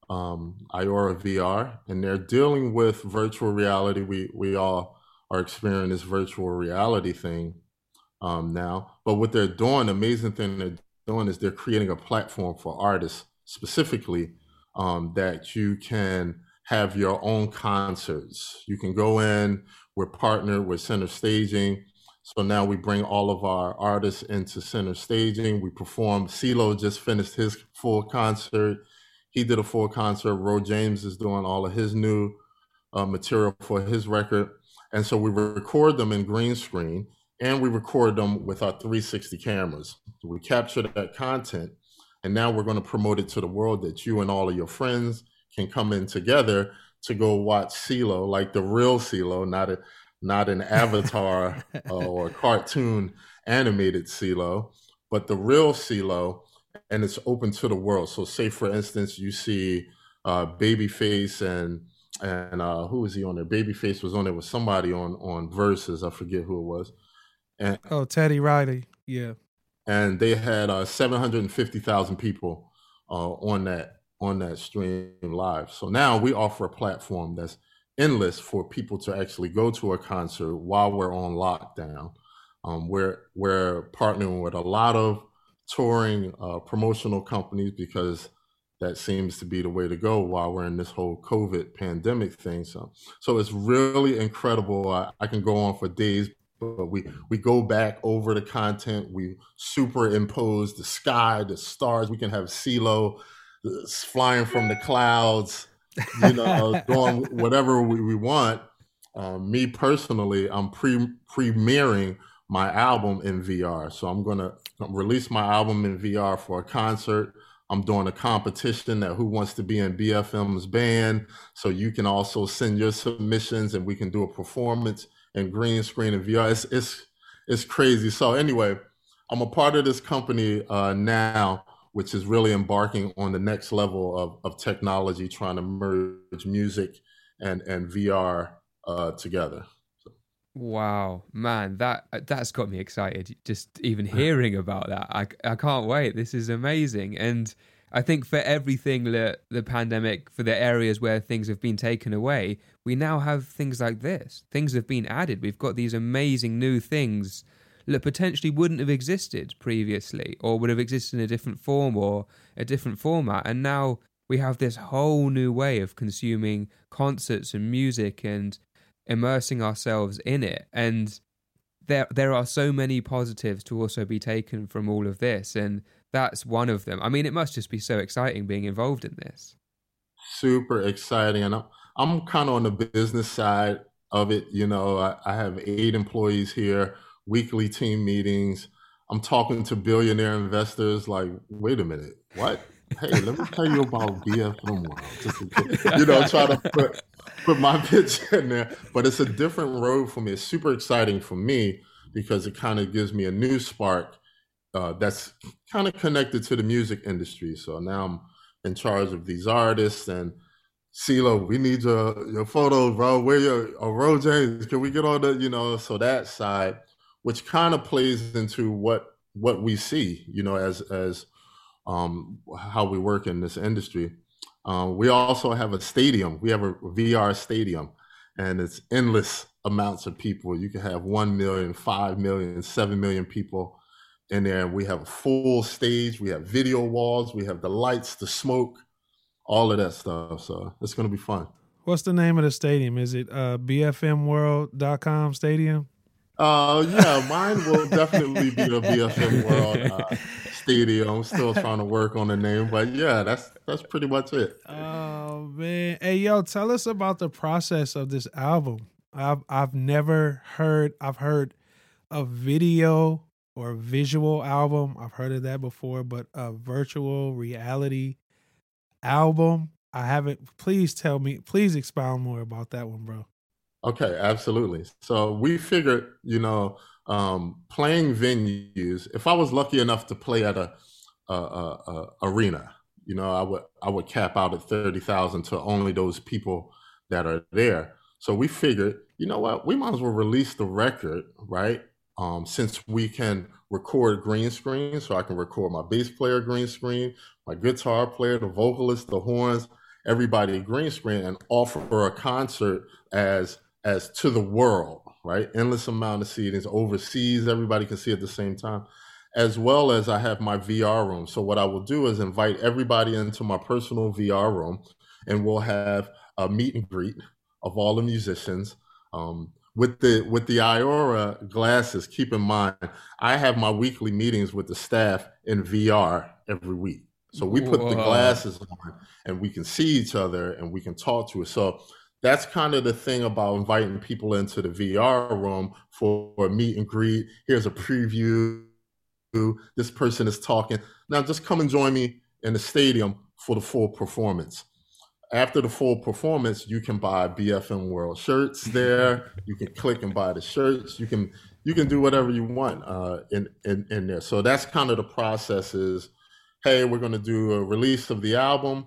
um, Iora VR, and they're dealing with virtual reality. We we all are experiencing this virtual reality thing um, now. But what they're doing, amazing thing they're doing is they're creating a platform for artists specifically um, that you can have your own concerts. You can go in, we're partnered with Center Staging. So now we bring all of our artists into Center Staging. We perform. CeeLo just finished his full concert. He did a full concert. Ro James is doing all of his new uh, material for his record. And so we record them in green screen and we record them with our 360 cameras. We capture that content, and now we're going to promote it to the world that you and all of your friends can come in together to go watch CeeLo, like the real CeeLo, not a not an avatar uh, or cartoon animated CeeLo, but the real CeeLo, and it's open to the world. So, say for instance, you see uh, Babyface and and uh, who was he on there? Babyface was on there with somebody on on Verzuz. I forget who it was and, oh, Teddy Riley, yeah. And they had uh, seven hundred and fifty thousand people uh, on that on that stream live. So now we offer a platform that's endless for people to actually go to a concert while we're on lockdown. Um, we're we're partnering with a lot of touring uh, promotional companies because that seems to be the way to go while we're in this whole COVID pandemic thing. So, so it's really incredible. I, I can go on for days, but we we go back over the content. We superimpose the sky the stars. We can have CeeLo flying from the clouds you know doing whatever we, we want. Um, me personally i'm pre premiering my album in vr so i'm gonna release my album in vr for a concert. I'm doing a competition that who wants to be in bfm's band. So you can also send your submissions and we can do a performance and green screen and VR. It's it's it's crazy. So anyway, I'm a part of this company uh, now, which is really embarking on the next level of, of technology, trying to merge music and and VR uh, together. Wow, man, that that's got me excited. Just even hearing about that, I I can't wait. This is amazing, and I think for everything that the pandemic, for the areas where things have been taken away, we now have things like this. Things have been added. We've got these amazing new things that potentially wouldn't have existed previously or would have existed in a different form or a different format. And now we have this whole new way of consuming concerts and music and immersing ourselves in it. And there there are so many positives to also be taken from all of this. And that's one of them. I mean, it must just be so exciting being involved in this. Super exciting. And I'm, I'm kind of on the business side of it. You know, I, I have eight employees here, weekly team meetings. I'm talking to billionaire investors like, wait a minute, what? Hey, let me tell you about BFM World. Just, you know, try to put, put my pitch in there. But it's a different road for me. It's super exciting for me because it kind of gives me a new spark uh, that's kind of connected to the music industry. So now I'm in charge of these artists and CeeLo, we need your your photos, bro. Where your oh, Ro James? Can we get on the you know? So that side, which kind of plays into what what we see, you know, as as um, how we work in this industry. Um, we also have a stadium. We have a VR stadium, and it's endless amounts of people. You can have 1 million, 5 million, 7 million people in then We have a full stage. We have video walls. We have the lights, the smoke, all of that stuff. So it's going to be fun. What's the name of the stadium? Is it uh, BFMWorld.com stadium? Uh, yeah, mine will definitely be the BFM World uh, Stadium. I'm still trying to work on the name, but yeah, that's that's pretty much it. Oh man, hey yo, tell us about the process of this album. I've I've never heard. I've heard a video or visual album. I've heard of that before, but a virtual reality album. I haven't. Please tell me. Please expound more about that one, bro. Okay, absolutely. So we figured, you know, um, playing venues. If I was lucky enough to play at a, a, a, a arena, you know, I would I would cap out at thirty thousand to only those people that are there. So we figured, you know what, we might as well release the record, right? Um, since we can record green screen, so I can record my bass player green screen, my guitar player, the vocalist, the horns, everybody green screen, and offer a concert as as to the world, right? Endless amount of seatings overseas, everybody can see at the same time, as well as I have my VR room. So what I will do is invite everybody into my personal VR room, and we'll have a meet and greet of all the musicians. Um, with the with the Iora glasses, keep in mind, I have my weekly meetings with the staff in VR every week. So we put Whoa. the glasses on and we can see each other and we can talk to it. So that's kind of the thing about inviting people into the VR room for a meet and greet. Here's a preview. This person is talking. Now just come and join me in the stadium for the full performance. After the full performance, you can buy BFM World shirts there. You can click and buy the shirts. You can you can do whatever you want uh, in, in in there. So that's kind of the process. Is hey, we're going to do a release of the album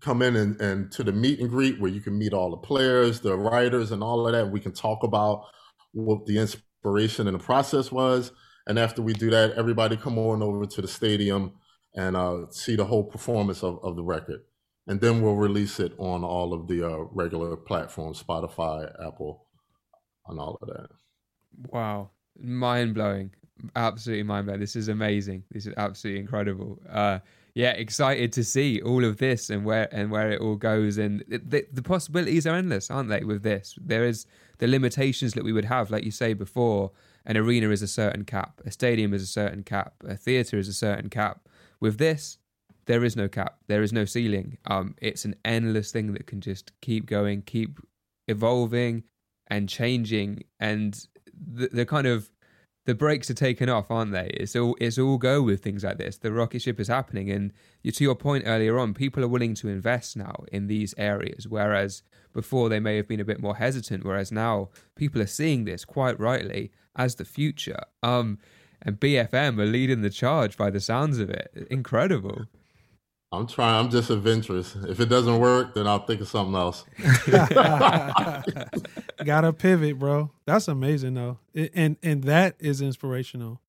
come in and, and to the meet and greet where you can meet all the players, the writers, and all of that. We can talk about what the inspiration and the process was. And after we do that, everybody come on over to the stadium and uh, see the whole performance of, of the record. And then we'll release it on all of the uh, regular platforms, Spotify, Apple, and all of that. Wow. Mind blowing. Absolutely mind blowing. This is amazing. This is absolutely incredible. Uh, yeah, excited to see all of this and where and where it all goes. And the, the possibilities are endless, aren't they? With this, there is the limitations that we would have, like you say before. An arena is a certain cap, a stadium is a certain cap, a theater is a certain cap. With this, there is no cap, there is no ceiling. Um, it's an endless thing that can just keep going, keep evolving and changing, and the, the kind of the brakes are taken off, aren't they? It's all it's all go with things like this. The rocket ship is happening, and to your point earlier on, people are willing to invest now in these areas, whereas before they may have been a bit more hesitant. Whereas now people are seeing this quite rightly as the future. Um, and BFM are leading the charge by the sounds of it. Incredible. I'm trying. I'm just adventurous. If it doesn't work, then I'll think of something else. Gotta pivot, bro. That's amazing, though, and and that is inspirational.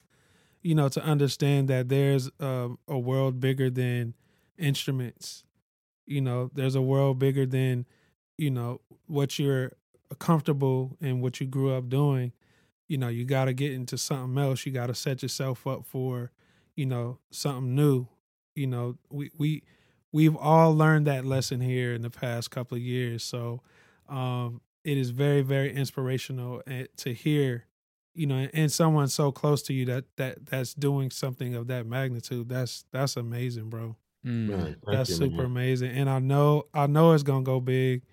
You know, to understand that there's a, a world bigger than instruments. You know, there's a world bigger than you know what you're comfortable and what you grew up doing. You know, you got to get into something else. You got to set yourself up for, you know, something new you know, we we we've all learned that lesson here in the past couple of years. So um, it is very very inspirational eh, to hear, you know, and someone so close to you that that that's doing something of that magnitude. That's that's amazing, bro. Mm. that's you, super man. amazing, and I know I know it's gonna go big.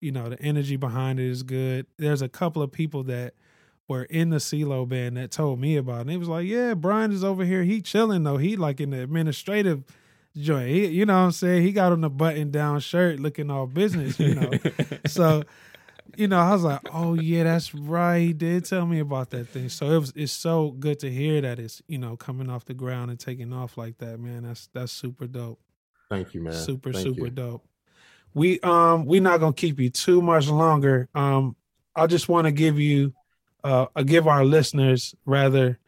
You know, the energy behind it is good. There's a couple of people that were in the CeeLo band that told me about it. And it was like, yeah, Brian is over here. He chilling though. He like in the administrative joint. He, you know what I'm saying? He got on the button down shirt looking all business, you know. so you know, I was like, oh yeah, that's right. He did tell me about that thing. So it was it's so good to hear that it's, you know, coming off the ground and taking off like that, man. That's that's super dope. Thank you, man. Super, Thank super you. dope. We um we not gonna keep you too much longer. Um I just want to give you uh give our listeners rather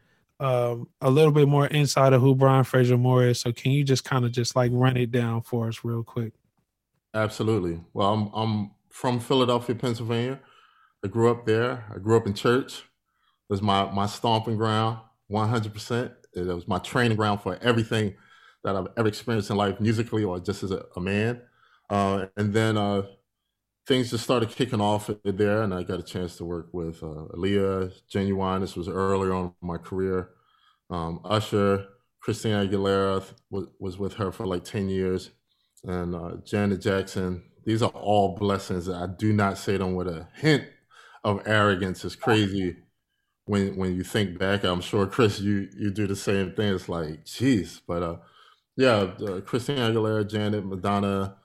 um a little bit more insight of who Brian Frasier Moore is. So can you just kind of just like run it down for us real quick? Absolutely. Well, I'm I'm from Philadelphia, Pennsylvania. I grew up there. I grew up in church. It was my my stomping ground, 100%. It was my training ground for everything that I've ever experienced in life, musically or just as a, a man. Uh, and then uh, things just started kicking off there, and I got a chance to work with uh, Aaliyah, Ginuwine. This was earlier on my career. Um, Usher, Christina Aguilera was, was with her for like 10 years, and uh, Janet Jackson. These are all blessings. I do not say them with a hint of arrogance. It's crazy when when you think back. I'm sure Chris, you you do the same thing. It's like, geez, but uh, yeah, uh, Christina Aguilera, Janet, Madonna,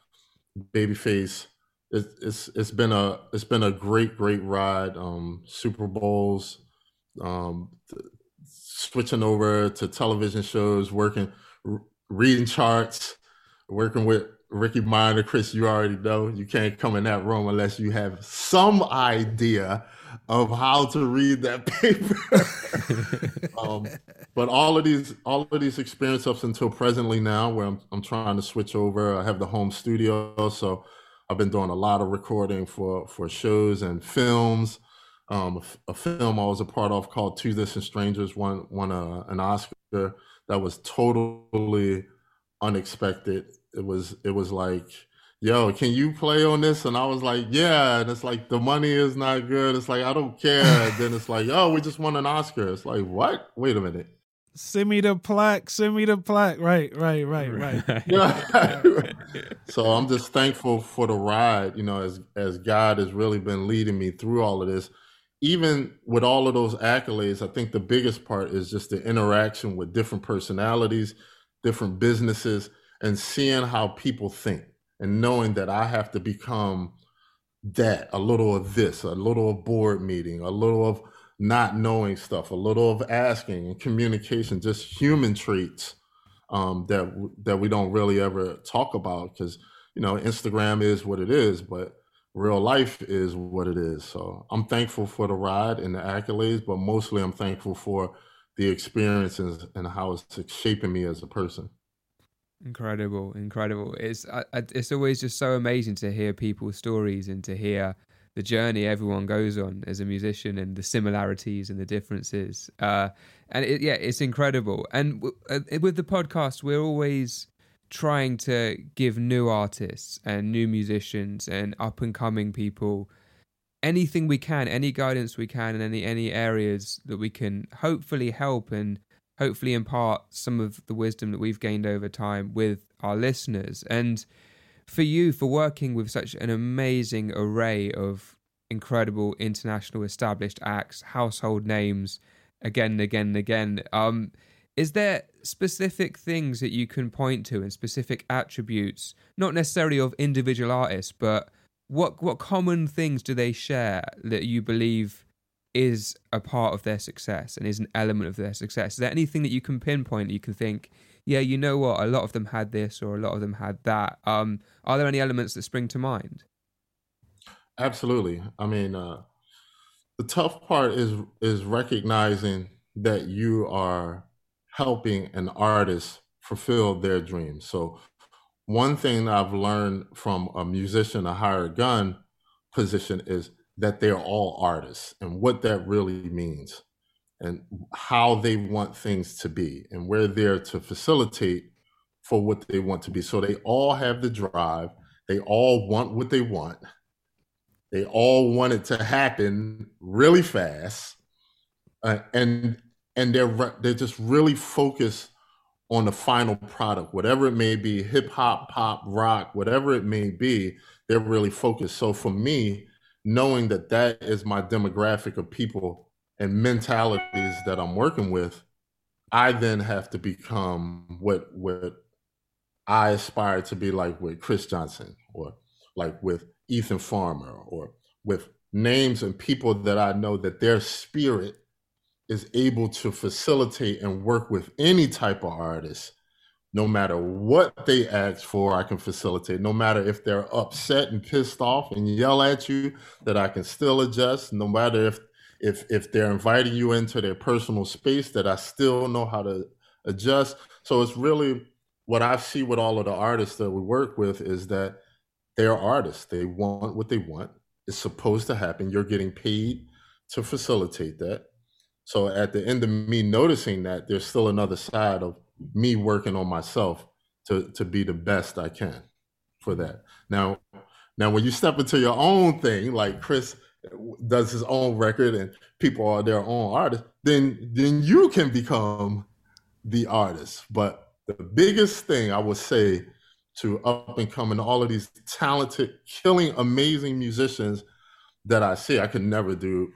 Babyface. It's it's it's been a it's been a great great ride. Um, Super Bowls, um, switching over to television shows, working, reading charts, working with Ricky Minor, Chris. You already know you can't come in that room unless you have some idea of how to read that paper. um, but all of these, all of these experiences up until presently now, where I'm, I'm trying to switch over. I have the home studio, so I've been doing a lot of recording for for shows and films. Um, a, a film I was a part of called Two Distant Strangers won won a, an Oscar. That was totally unexpected. It was it was like yo, can you play on this? And I was like, yeah. And it's like, the money is not good. It's like, I don't care. And then it's like, oh, we just won an Oscar. It's like, what? Wait a minute. Send me the plaque. Send me the plaque. Right, right, right, right. Yeah. so I'm just thankful for the ride, you know, as as God has really been leading me through all of this. Even with all of those accolades, I think the biggest part is just the interaction with different personalities, different businesses, and seeing how people think and knowing that I have to become that a little of this, a little of board meeting, a little of not knowing stuff, a little of asking and communication, just human traits um, that that we don't really ever talk about because you know Instagram is what it is, but real life is what it is. So I'm thankful for the ride and the accolades, but mostly I'm thankful for the experiences and how it's shaping me as a person. Incredible, incredible. It's it's always just so amazing to hear people's stories and to hear the journey everyone goes on as a musician and the similarities and the differences. Uh, and it, yeah, it's incredible. And w- uh, with the podcast, we're always trying to give new artists and new musicians and up and coming people anything we can, any guidance we can, and any any areas that we can hopefully help and hopefully impart some of the wisdom that we've gained over time with our listeners. And for you, for working with such an amazing array of incredible international established acts, household names, again and again and again, um, is there specific things that you can point to and specific attributes, not necessarily of individual artists, but what what common things do they share that you believe is a part of their success and is an element of their success? Is there anything that you can pinpoint that you can think, yeah, you know what, a lot of them had this or a lot of them had that? Um, are there any elements that spring to mind? Absolutely. I mean, uh, the tough part is is recognizing that you are helping an artist fulfill their dreams. So, one thing I've learned from a musician, a hired gun position is that they're all artists and what that really means and how they want things to be. And we're there to facilitate for what they want to be. So they all have the drive, they all want what they want. They all want it to happen really fast. Uh, and and they're they're just really focused on the final product, whatever it may be, hip hop, pop, rock, whatever it may be, they're really focused. So for me, knowing that that is my demographic of people and mentalities that I'm working with, I then have to become what what I aspire to be like with Chris Johnson or like with Ethan Farmer or with names and people that I know that their spirit is able to facilitate and work with any type of artist no matter what they ask for, I can facilitate. No matter if they're upset and pissed off and yell at you, that I can still adjust. No matter if if if they're inviting you into their personal space, that I still know how to adjust. So it's really what I see with all of the artists that we work with is that they're artists. They want what they want. It's supposed to happen. You're getting paid to facilitate that. So at the end of me noticing that, there's still another side of me working on myself to to be the best I can for that. Now, now when you step into your own thing, like Chris does his own record and people are their own artists, then then you can become the artist. But the biggest thing I would say to up and coming, all of these talented, killing, amazing musicians that I see, I could never do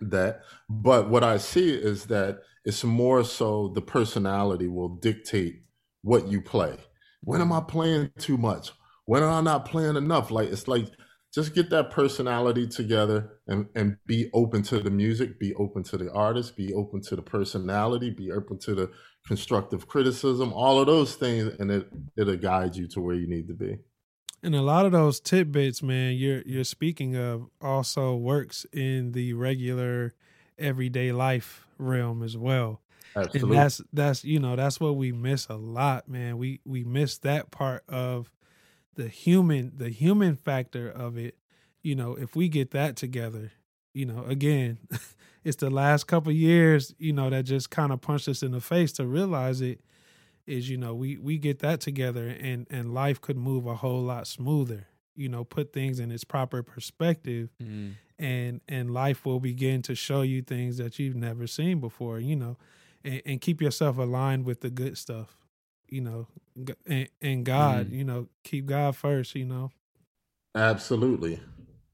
that. But what I see is that it's more so the personality will dictate what you play. When am mm. I playing too much? When am I not playing enough? Like it's like just get that personality together and and be open to the music, be open to the artist, be open to the personality, be open to the constructive criticism, all of those things, and it it'll guide you to where you need to be. And a lot of those tidbits, man, you're you're speaking of also works in the regular everyday life realm as well. Absolutely. And that's that's you know, that's what we miss a lot, man. We we miss that part of the human the human factor of it. You know, if we get that together, you know, again, it's the last couple years, you know, that just kind of punched us in the face to realize it is, you know, we we get that together and and life could move a whole lot smoother. You know, put things in its proper perspective mm and and life will begin to show you things that you've never seen before you know and, and keep yourself aligned with the good stuff you know and, and god mm. you know keep god first you know absolutely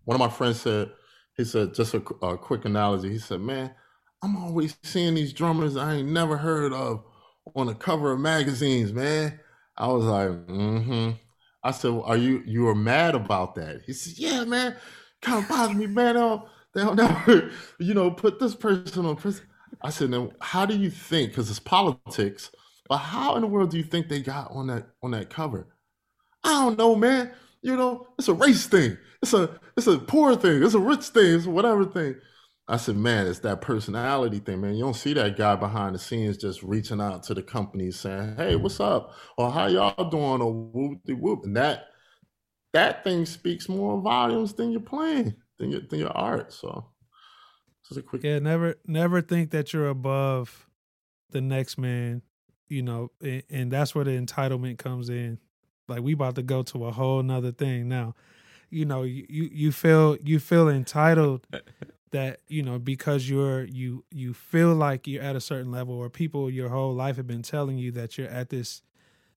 one of my friends said he said just a, a quick analogy he said man i'm always seeing these drummers i ain't never heard of on the cover of magazines man i was like mm-hmm i said well, are you you were mad about that he said yeah man kind of bothers me, man. They don't, they don't never, you know, put this person on prison. I said, now, how do you think? Because it's politics, but how in the world do you think they got on that on that cover? I don't know, man. You know, it's a race thing. It's a it's a poor thing. It's a rich thing. It's whatever thing. I said, man, it's that personality thing, man. You don't see that guy behind the scenes just reaching out to the company saying, "Hey, what's up?" or "How y'all doing?" or "Whoop de whoop," and that that thing speaks more volumes than your playing, than your than your art. So just a quick Yeah, never never think that you're above the next man, you know, and, and that's where the entitlement comes in. Like we about to go to a whole nother thing now. You know, you you feel you feel entitled that you know because you're you you feel like you're at a certain level or people your whole life have been telling you that you're at this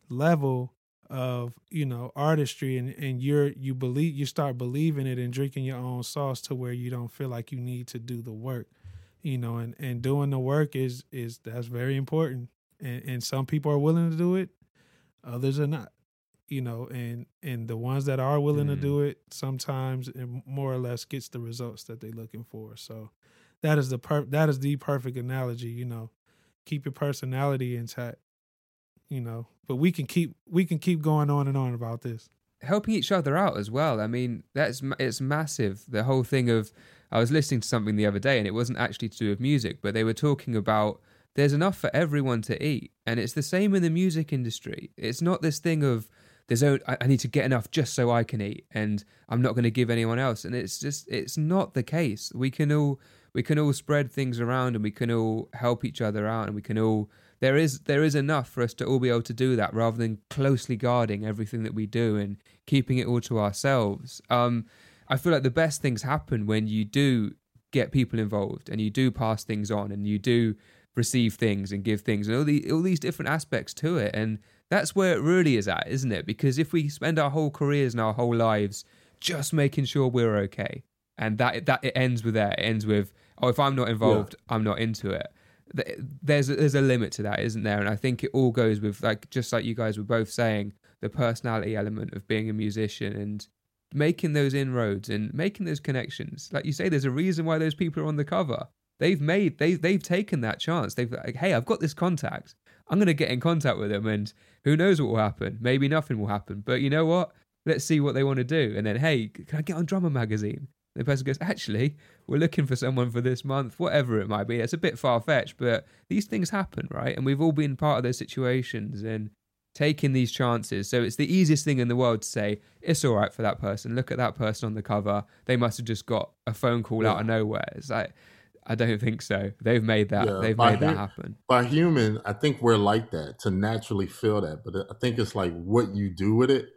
level of you know artistry and and you're you believe you start believing it and drinking your own sauce to where you don't feel like you need to do the work you know and and doing the work is is that's very important and and some people are willing to do it others are not you know and and the ones that are willing mm. to do it sometimes and more or less gets the results that they're looking for. So that is the per that is the perfect analogy you know. Keep your personality intact you know but we can keep we can keep going on and on about this. Helping each other out as well. I mean that's it's massive. The whole thing of i was listening to something the other day and it wasn't actually to do with music but they were talking about there's enough for everyone to eat. And it's the same in the music industry. It's not this thing of there's only, I need to get enough just so I can eat and I'm not going to give anyone else. And it's just it's not the case. We can all we can all spread things around and we can all help each other out and we can all there is there is enough for us to all be able to do that rather than closely guarding everything that we do and keeping it all to ourselves. Um, I feel like the best things happen when you do get people involved and you do pass things on and you do receive things and give things and all the all these different aspects to it and that's where it really is at isn't it because if we spend our whole careers and our whole lives just making sure we're okay and that that it ends with that it ends with oh if i'm not involved yeah. i'm not into it there's a, there's a limit to that, isn't there? And I think it all goes with like just like you guys were both saying, the personality element of being a musician and making those inroads and making those connections. Like you say, there's a reason why those people are on the cover. They've made they they've taken that chance. They've like, hey, I've got this contact. I'm gonna get in contact with them, and who knows what will happen? Maybe nothing will happen. But you know what? Let's see what they want to do. And then, hey, can I get on Drummer Magazine? The person goes, actually, we're looking for someone for this month, whatever it might be. It's a bit far fetched, but these things happen, right? And we've all been part of those situations. And taking these chances. So it's the easiest thing in the world to say, it's all right for that person. Look at that person on the cover. They must have just got a phone call yeah. out of nowhere. It's like, I don't think so. They've made that. Yeah, they've made that happen. By human, I think we're like that to naturally feel that. But uh, I think it's like what you do with it.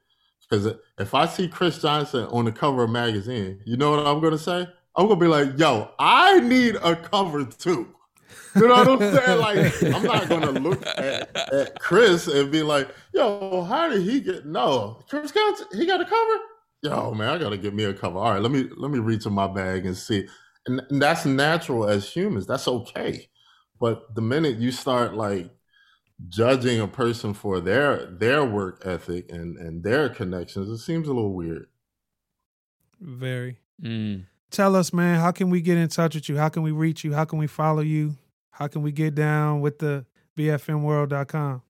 Because uh, if I see Chris Johnson on the cover of magazine, you know what I'm going to say? I'm going to be like, yo, I need a cover too. You know what I'm saying? Like, I'm not gonna look at, at Chris and be like, "Yo, how did he get?" No, Chris got he got a cover. Yo, man, I gotta get me a cover. All right, let me let me reach in my bag and see. And, and that's natural as humans. That's okay. But the minute you start like judging a person for their their work ethic and and their connections, it seems a little weird. Very. Mm. Tell us, man, how can we get in touch with you? How can we reach you? How can we follow you? How can we get down with the bfmworld.com?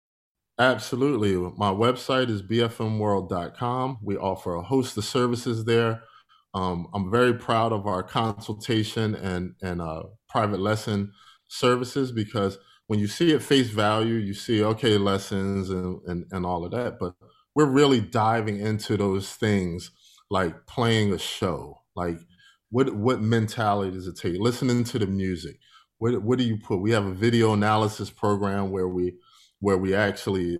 Absolutely. My website is bfmworld.com. We offer a host of services there. Um, I'm very proud of our consultation and, and uh, private lesson services because when you see it face value, you see, okay, lessons and, and, and all of that. But we're really diving into those things like playing a show, like what, what mentality does it take? Listening to the music what what do you put? We have a video analysis program where we where we actually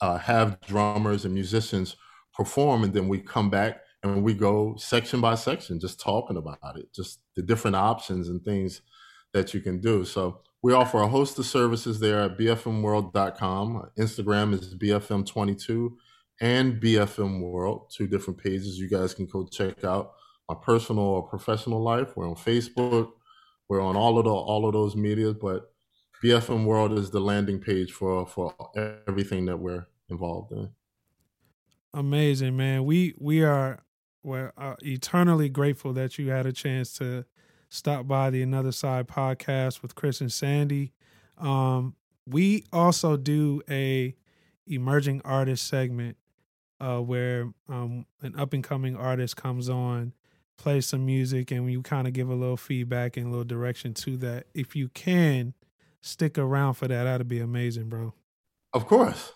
uh, have drummers and musicians perform, and then we come back and we go section by section, just talking about it, just the different options and things that you can do. So we offer a host of services there at bfmworld.com. Instagram is bfm22 and BFM World, two different pages you guys can go check out. My personal or professional life. We're on Facebook, we're on all of the all of those medias, but BFM World is the landing page for for everything that we're involved in. Amazing, man. We we are we're eternally grateful that you had a chance to stop by the Another Side podcast with Chris and Sandy. Um, we also do a emerging artist segment uh, where um, an up and coming artist comes on play some music and you kind of give a little feedback and a little direction to that. If you can stick around for that, that'd be amazing, bro. Of course.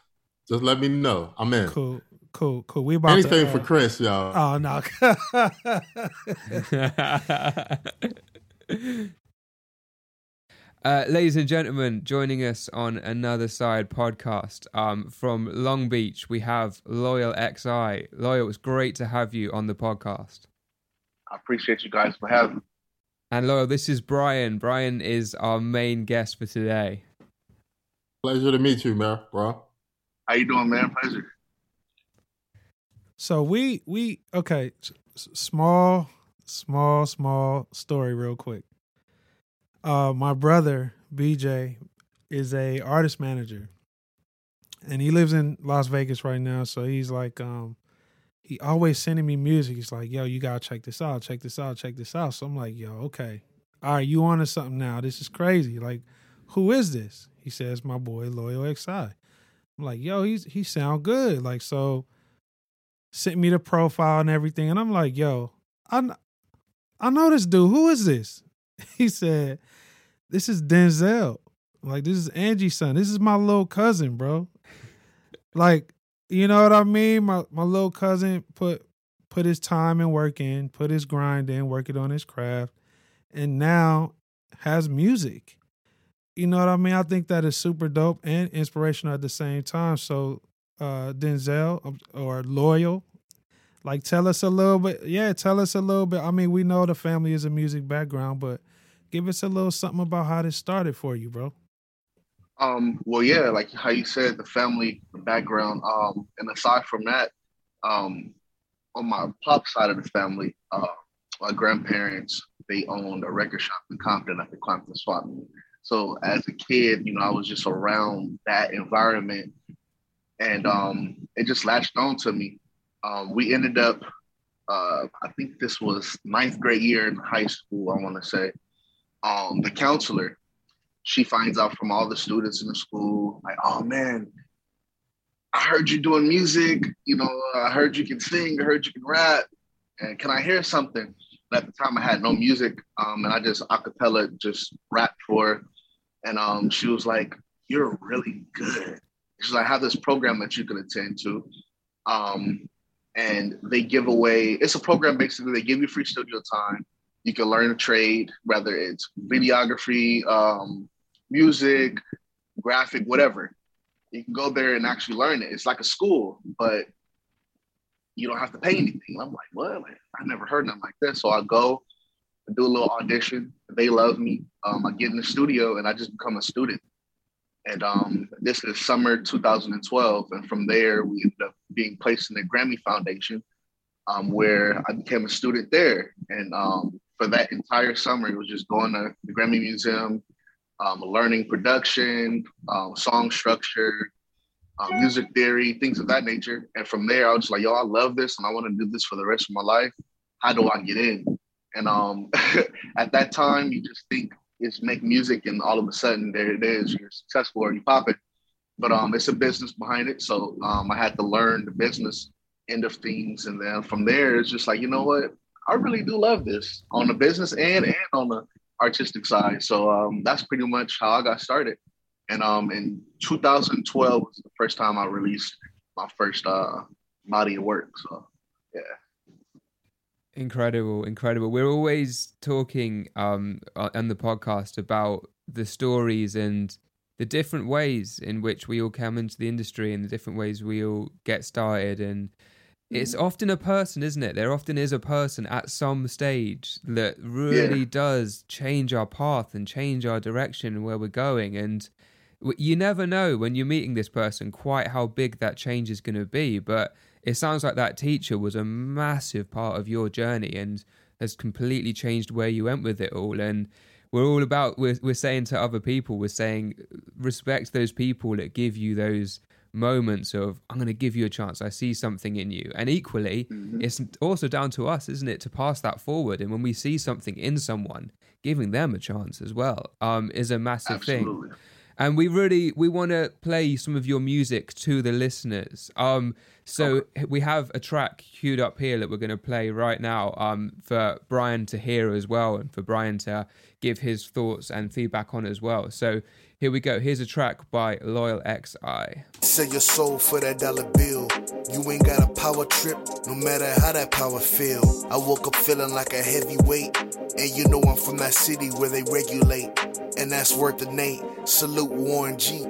Just let me know. I'm in. Cool. Cool, cool. We about anything to, uh, for Chris, y'all. Oh no. uh, ladies and gentlemen, joining us on another side podcast um, from Long Beach, we have Loyal XI. Loyal, it's great to have you on the podcast. I appreciate you guys for having me. And Loyal, this is Brian. Brian is our main guest for today. Pleasure to meet you, man, bro. How you doing, man? Pleasure. So we we okay, small small small story real quick. Uh my brother BJ is a artist manager. And he lives in Las Vegas right now, so he's like um he always sending me music. He's like, yo, you gotta check this out, check this out, check this out. So I'm like, yo, okay. All right, you on to something now. This is crazy. Like, who is this? He says, my boy Loyal XI. I'm like, yo, he's he sound good. Like, so sent me the profile and everything. And I'm like, yo, I I know this dude. Who is this? He said, This is Denzel. Like, this is Angie's son. This is my little cousin, bro. Like, you know what I mean? My my little cousin put put his time and work in, put his grind in, working on his craft, and now has music. You know what I mean? I think that is super dope and inspirational at the same time. So uh Denzel um, or Loyal, like tell us a little bit. Yeah, tell us a little bit. I mean, we know the family is a music background, but give us a little something about how this started for you, bro. Um, well, yeah, like how you said, the family background. Um, and aside from that, um, on my pop side of the family, uh, my grandparents they owned a record shop in Compton at the Compton Swap. So as a kid, you know, I was just around that environment, and um, it just latched on to me. Um, we ended up uh, I think this was ninth grade year in high school, I want to say. Um, the counselor, she finds out from all the students in the school, like, oh man, I heard you doing music. You know, I heard you can sing. I heard you can rap. And can I hear something? At the time, I had no music, um, and I just acapella just rapped for. And um, she was like, "You're really good." She's like, "I have this program that you can attend to." Um, and they give away it's a program basically they give you free studio time. You can learn a trade whether it's videography um, music graphic whatever. You can go there and actually learn it. It's like a school but you don't have to pay anything. I'm like what? Like, i never heard nothing like this so i go do a little audition they love me um, i get in the studio and i just become a student and um, this is summer 2012. And from there, we ended up being placed in the Grammy Foundation, um, where I became a student there. And um, for that entire summer, it was just going to the Grammy Museum, um, learning production, um, song structure, music theory, things of that nature. And from there, I was like, yo, I love this and I want to do this for the rest of my life. How do I get in? And um, at that time, you just think it's make music and all of a sudden there it is, you're successful or you pop it. But um, it's a business behind it. So um, I had to learn the business end of things. And then from there, it's just like, you know what? I really do love this on the business and, and on the artistic side. So um, that's pretty much how I got started. And um, in 2012 was the first time I released my first uh, body of work. So yeah. Incredible, incredible. We're always talking um, on the podcast about the stories and the different ways in which we all come into the industry and the different ways we all get started. And it's mm-hmm. often a person, isn't it? There often is a person at some stage that really yeah. does change our path and change our direction and where we're going. And you never know when you're meeting this person quite how big that change is going to be. But it sounds like that teacher was a massive part of your journey and has completely changed where you went with it all. And we're all about we're we're saying to other people, we're saying respect those people that give you those moments of I'm going to give you a chance. I see something in you. And equally, mm-hmm. it's also down to us, isn't it, to pass that forward. And when we see something in someone, giving them a chance as well um, is a massive Absolutely. thing. And we really we want to play some of your music to the listeners. Um, so we have a track queued up here that we're going to play right now um, for Brian to hear as well and for Brian to give his thoughts and feedback on as well. So here we go. Here's a track by Loyal XI. Sell your soul for that dollar bill. You ain't got a power trip, no matter how that power feel. I woke up feeling like a heavyweight, and you know I'm from that city where they regulate, and that's worth the name. Salute Warren G.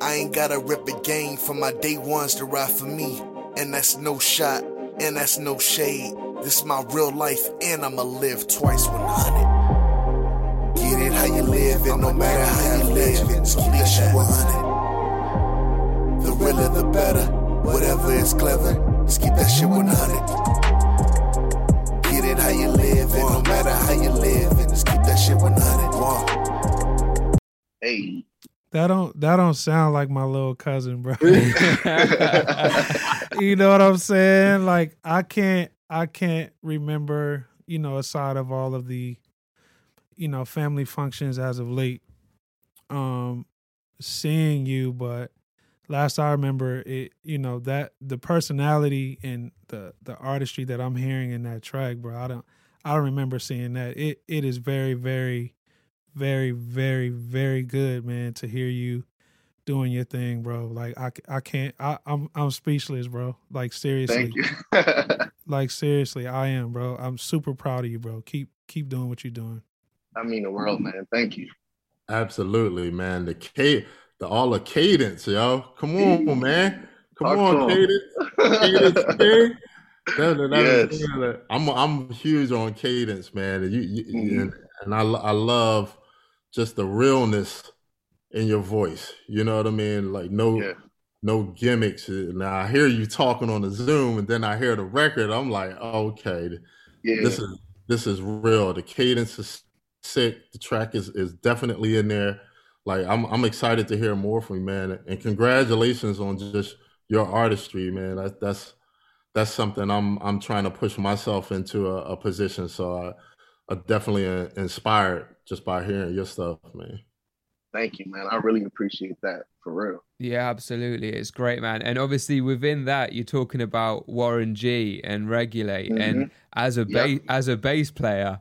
I ain't gotta rip a game for my day ones to ride for me. And that's no shot, and that's no shade. This my real life, and I'ma live twice 100. Get it how you live, and no matter how you live, Just keep that shit 100. The realer, the better. Whatever is clever, just keep that shit 100. Get it how you live, and no matter how you live, just keep that shit 100. Hey. That don't that don't sound like my little cousin, bro. you know what I'm saying? Like I can't I can't remember, you know, aside of all of the, you know, family functions as of late, um, seeing you, but last I remember it, you know, that the personality and the the artistry that I'm hearing in that track, bro. I don't I don't remember seeing that. It it is very, very very, very, very good, man, to hear you doing your thing, bro. Like I, I can't. I, I'm, I'm speechless, bro. Like seriously. like seriously, I am, bro. I'm super proud of you, bro. Keep, keep doing what you're doing. I mean the world, man. Thank you. Absolutely, man. The K, the all the cadence, yo. Come on, man. Come Talk on, cadence. cadence that, that, yes. I'm I'm huge on cadence, man. You, you mm-hmm. and, and I I love just the realness in your voice. You know what I mean? Like no yeah. no gimmicks. Now I hear you talking on the Zoom, and then I hear the record. I'm like, okay, yeah. this is this is real. The cadence is sick. The track is is definitely in there. Like I'm I'm excited to hear more from you, man. And congratulations on just your artistry, man. That, that's that's something I'm I'm trying to push myself into a, a position. So I, I definitely uh, inspired just by hearing your stuff, man. Thank you, man. I really appreciate that for real. Yeah, absolutely. It's great, man. And obviously within that, you're talking about Warren G and Regulate. Mm-hmm. And as a bass yep. as a bass player,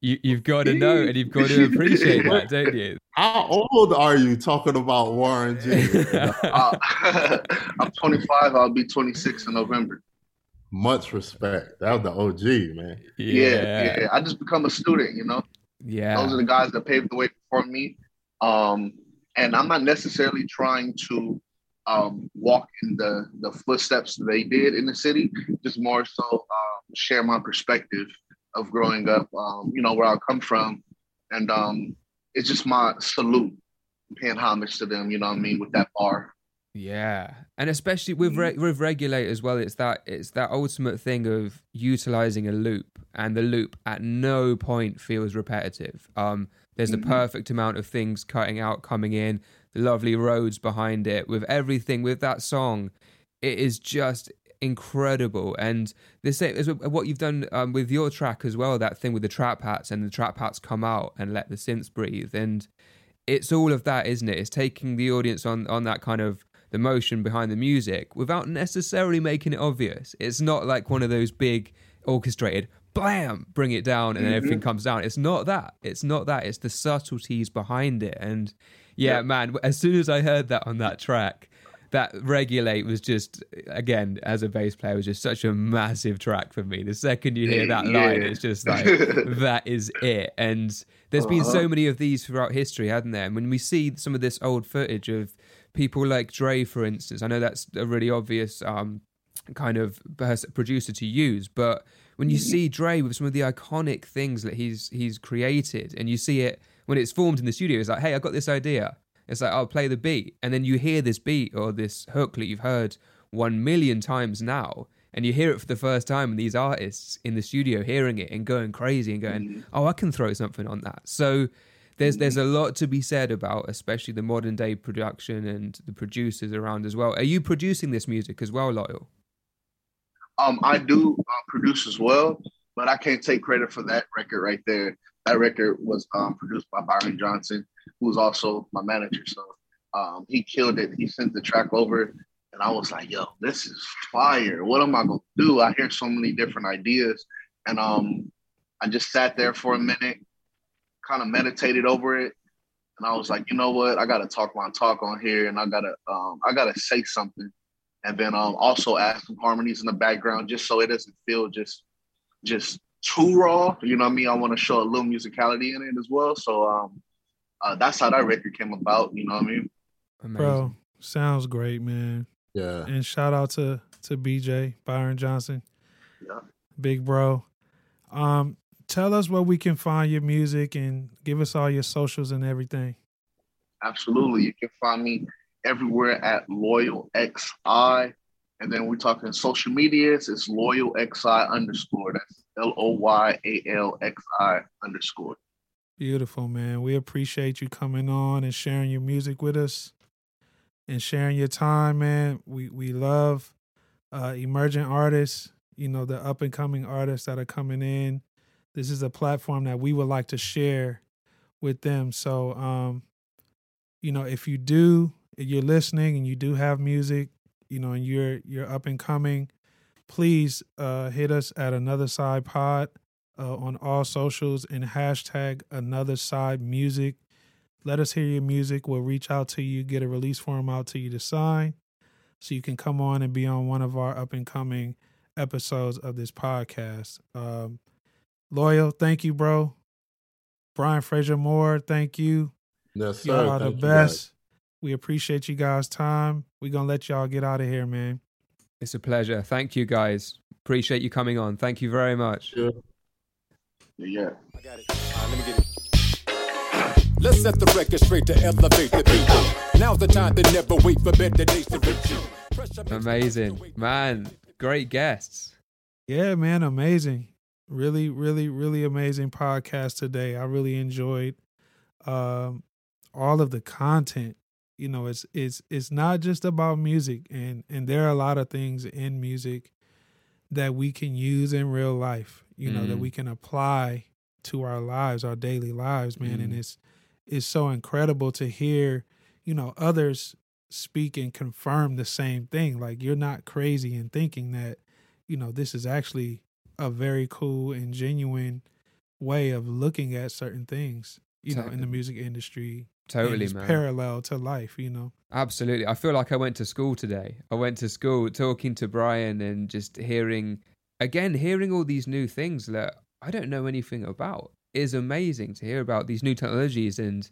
you, you've got to know and you've got to appreciate that, don't you? How old are you talking about Warren G? uh, I'm 25. I'll be 26 in November. Much respect. That was the OG, man. Yeah. yeah, yeah. I just become a student, you know. Yeah. Those are the guys that paved the way for me. Um, and I'm not necessarily trying to um, walk in the the footsteps they did in the city. Just more so um, share my perspective of growing up. Um, you know where I come from, and um, it's just my salute, paying homage to them. You know what I mean with that bar. Yeah, and especially with re- with regulate as well, it's that it's that ultimate thing of utilizing a loop, and the loop at no point feels repetitive. Um, there's mm-hmm. a perfect amount of things cutting out, coming in, the lovely Rhodes behind it, with everything with that song. It is just incredible, and this is what you've done um, with your track as well. That thing with the trap hats, and the trap hats come out and let the synths breathe, and it's all of that, isn't it? It's taking the audience on on that kind of the motion behind the music without necessarily making it obvious. It's not like one of those big orchestrated blam, bring it down and mm-hmm. everything comes down. It's not that. It's not that. It's the subtleties behind it. And yeah, yeah, man, as soon as I heard that on that track, that regulate was just again as a bass player was just such a massive track for me the second you hear that yeah. line it's just like that is it and there's uh-huh. been so uh-huh. many of these throughout history hadn't there and when we see some of this old footage of people like Dre, for instance. I know that's a really obvious um, kind of producer to use, but when you see Dre with some of the iconic things that he's he's created, and you see it when it's formed in the studio, it's like, hey, I got this idea. It's like I'll play the beat, and then you hear this beat or this hook that you've heard one million times now, and you hear it for the first time, and these artists in the studio hearing it and going crazy and going, mm-hmm. oh, I can throw something on that. So there's there's a lot to be said about especially the modern day production and the producers around as well. Are you producing this music as well, Loyal? Um, I do uh, produce as well, but I can't take credit for that record right there. That record was um, produced by Byron Johnson, who's also my manager. So um, he killed it. He sent the track over, and I was like, "Yo, this is fire! What am I gonna do?" I hear so many different ideas, and um, I just sat there for a minute kind of meditated over it, and I was like, you know what, I gotta talk my talk on here, and I gotta um, I gotta say something, and then um, also add some harmonies in the background just so it doesn't feel just just too raw. You know what I mean? I want to show a little musicality in it as well. So um, uh, that's how that record came about. You know what I mean? Amazing. Bro, sounds great, man. Yeah. And shout out to to BJ Byron Johnson. Yeah. Big bro. Um, tell us where we can find your music and give us all your socials and everything. Absolutely. You can find me everywhere at Loyal XI. And then we're talking social medias, it's Loyal XI underscore. That's L O Y A L X I underscore. Beautiful, man. We appreciate you coming on and sharing your music with us and sharing your time, man. We we love uh emerging artists, you know, the up and coming artists that are coming in this is a platform that we would like to share with them. So, um, you know, if you do, if you're listening and you do have music, you know, and you're you're up and coming, please uh, hit us at another side pod uh, on all socials and hashtag another side music. Let us hear your music. We'll reach out to you, get a release form out to you to sign, so you can come on and be on one of our up and coming episodes of this podcast. Um, Loyal, thank you, bro. Brian Frasier Moore, thank you. Yes, sir. Y'all are the best. We appreciate you guys' time. We're gonna let y'all get out of here, man. It's a pleasure. Thank you guys. Appreciate you coming on. Thank you very much. Yeah. Yeah. I got it. let me get it. Let's set the record straight to elevate the people. Now's the time to never wait for better days to reach you. Amazing. Man, great guests. Yeah, man, amazing really really really amazing podcast today i really enjoyed um all of the content you know it's it's it's not just about music and and there are a lot of things in music that we can use in real life, you know, that Mm. we can apply to our lives, our daily lives, man. And Mm. it's it's so incredible to hear, you know, others speak and confirm the same thing. Like you're not crazy in thinking that, you know, this is actually a very cool and genuine way of looking at certain things, you know, in the music industry. Totally, it's man. Parallel to life, you know. Absolutely. I feel like I went to school today. I went to school talking to Brian and just hearing, again, hearing all these new things that I don't know anything about is amazing to hear about these new technologies and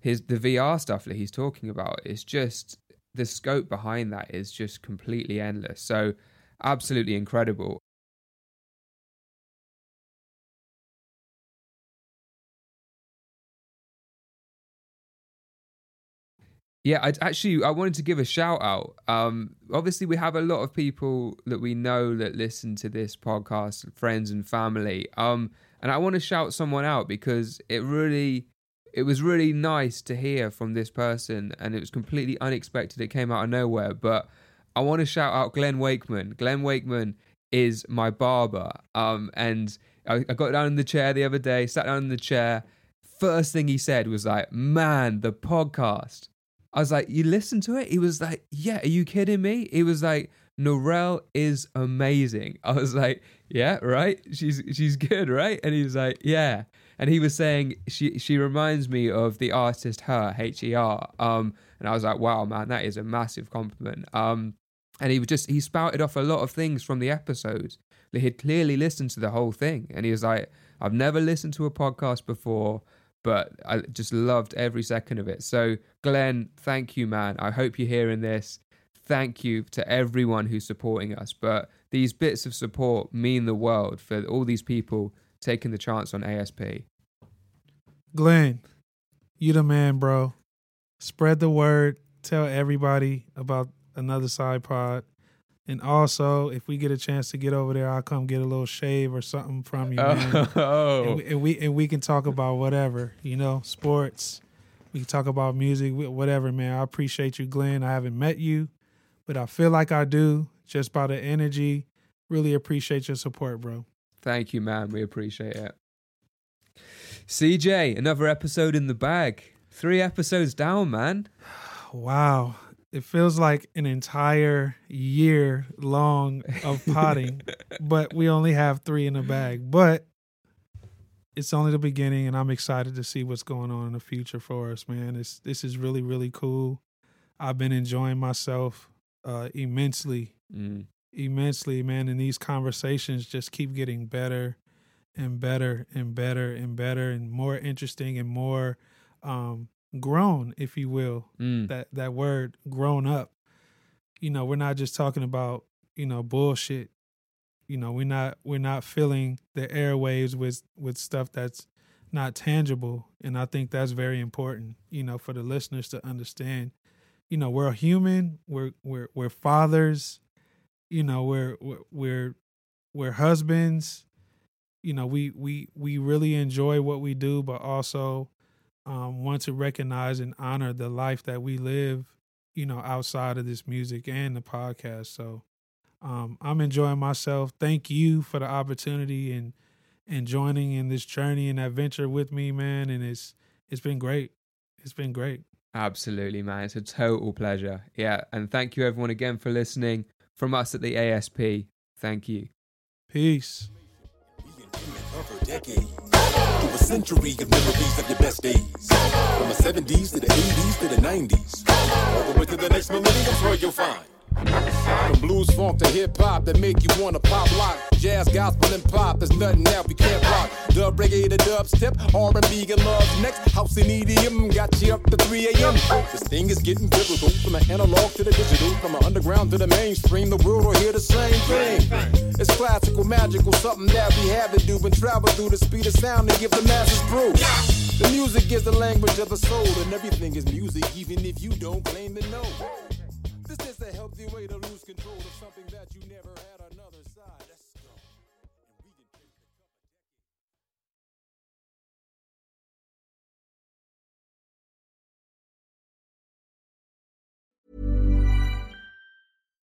his the VR stuff that he's talking about. It's just the scope behind that is just completely endless. So absolutely incredible. Yeah, I actually I wanted to give a shout out. Um, obviously, we have a lot of people that we know that listen to this podcast, friends and family. Um, and I want to shout someone out because it really, it was really nice to hear from this person, and it was completely unexpected. It came out of nowhere, but I want to shout out Glenn Wakeman. Glenn Wakeman is my barber. Um, and I, I got down in the chair the other day, sat down in the chair. First thing he said was like, "Man, the podcast." I was like, "You listen to it?" He was like, "Yeah." Are you kidding me? He was like, "Norel is amazing." I was like, "Yeah, right. She's she's good, right?" And he was like, "Yeah." And he was saying she she reminds me of the artist her H E R. Um, and I was like, "Wow, man, that is a massive compliment." Um, and he was just he spouted off a lot of things from the episodes. That He had clearly listened to the whole thing, and he was like, "I've never listened to a podcast before." But I just loved every second of it. So, Glenn, thank you, man. I hope you're hearing this. Thank you to everyone who's supporting us. But these bits of support mean the world for all these people taking the chance on ASP. Glenn, you the man, bro. Spread the word. Tell everybody about another side pod. And also, if we get a chance to get over there, I'll come get a little shave or something from you, man. Oh. And, we, and we and we can talk about whatever, you know, sports. We can talk about music, whatever, man. I appreciate you, Glenn. I haven't met you, but I feel like I do just by the energy. Really appreciate your support, bro. Thank you, man. We appreciate it. CJ, another episode in the bag. Three episodes down, man. Wow. It feels like an entire year long of potting, but we only have three in the bag. But it's only the beginning, and I'm excited to see what's going on in the future for us, man. It's this is really, really cool. I've been enjoying myself uh, immensely, Mm. immensely, man. And these conversations just keep getting better and better and better and better and more interesting and more um, grown, if you will. Mm. That that word grown up. You know, we're not just talking about you know bullshit. You know, we're not we're not filling the airwaves with with stuff that's not tangible, and I think that's very important. You know, for the listeners to understand. You know, we're human. We're we're we're fathers. You know, we're we're we're, we're husbands you know we we we really enjoy what we do but also um want to recognize and honor the life that we live you know outside of this music and the podcast so um i'm enjoying myself thank you for the opportunity and and joining in this journey and adventure with me man and it's it's been great it's been great Absolutely, man. It's a total pleasure. Yeah. And thank you, everyone, again for listening from us at the ASP. Thank you. peace a century of memories of your best days. From the 70s to the 80s to the 90s. All the way to the next millennium's where you'll find. From blues funk to hip hop that make you wanna pop lock. Jazz, gospel, and pop, there's nothing that we can't rock. Dub reggae to dubstep, R&B and love next. House and EDM got you up to 3 a.m. This thing is getting biblical. From the analog to the digital, from the underground to the mainstream, the world will hear the same thing. It's classical, magical, something that we have to do and travel through the speed of sound and give the masses proof. The music is the language of the soul, and everything is music, even if you don't claim to know. A healthy way to lose control of something that you never had another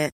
it.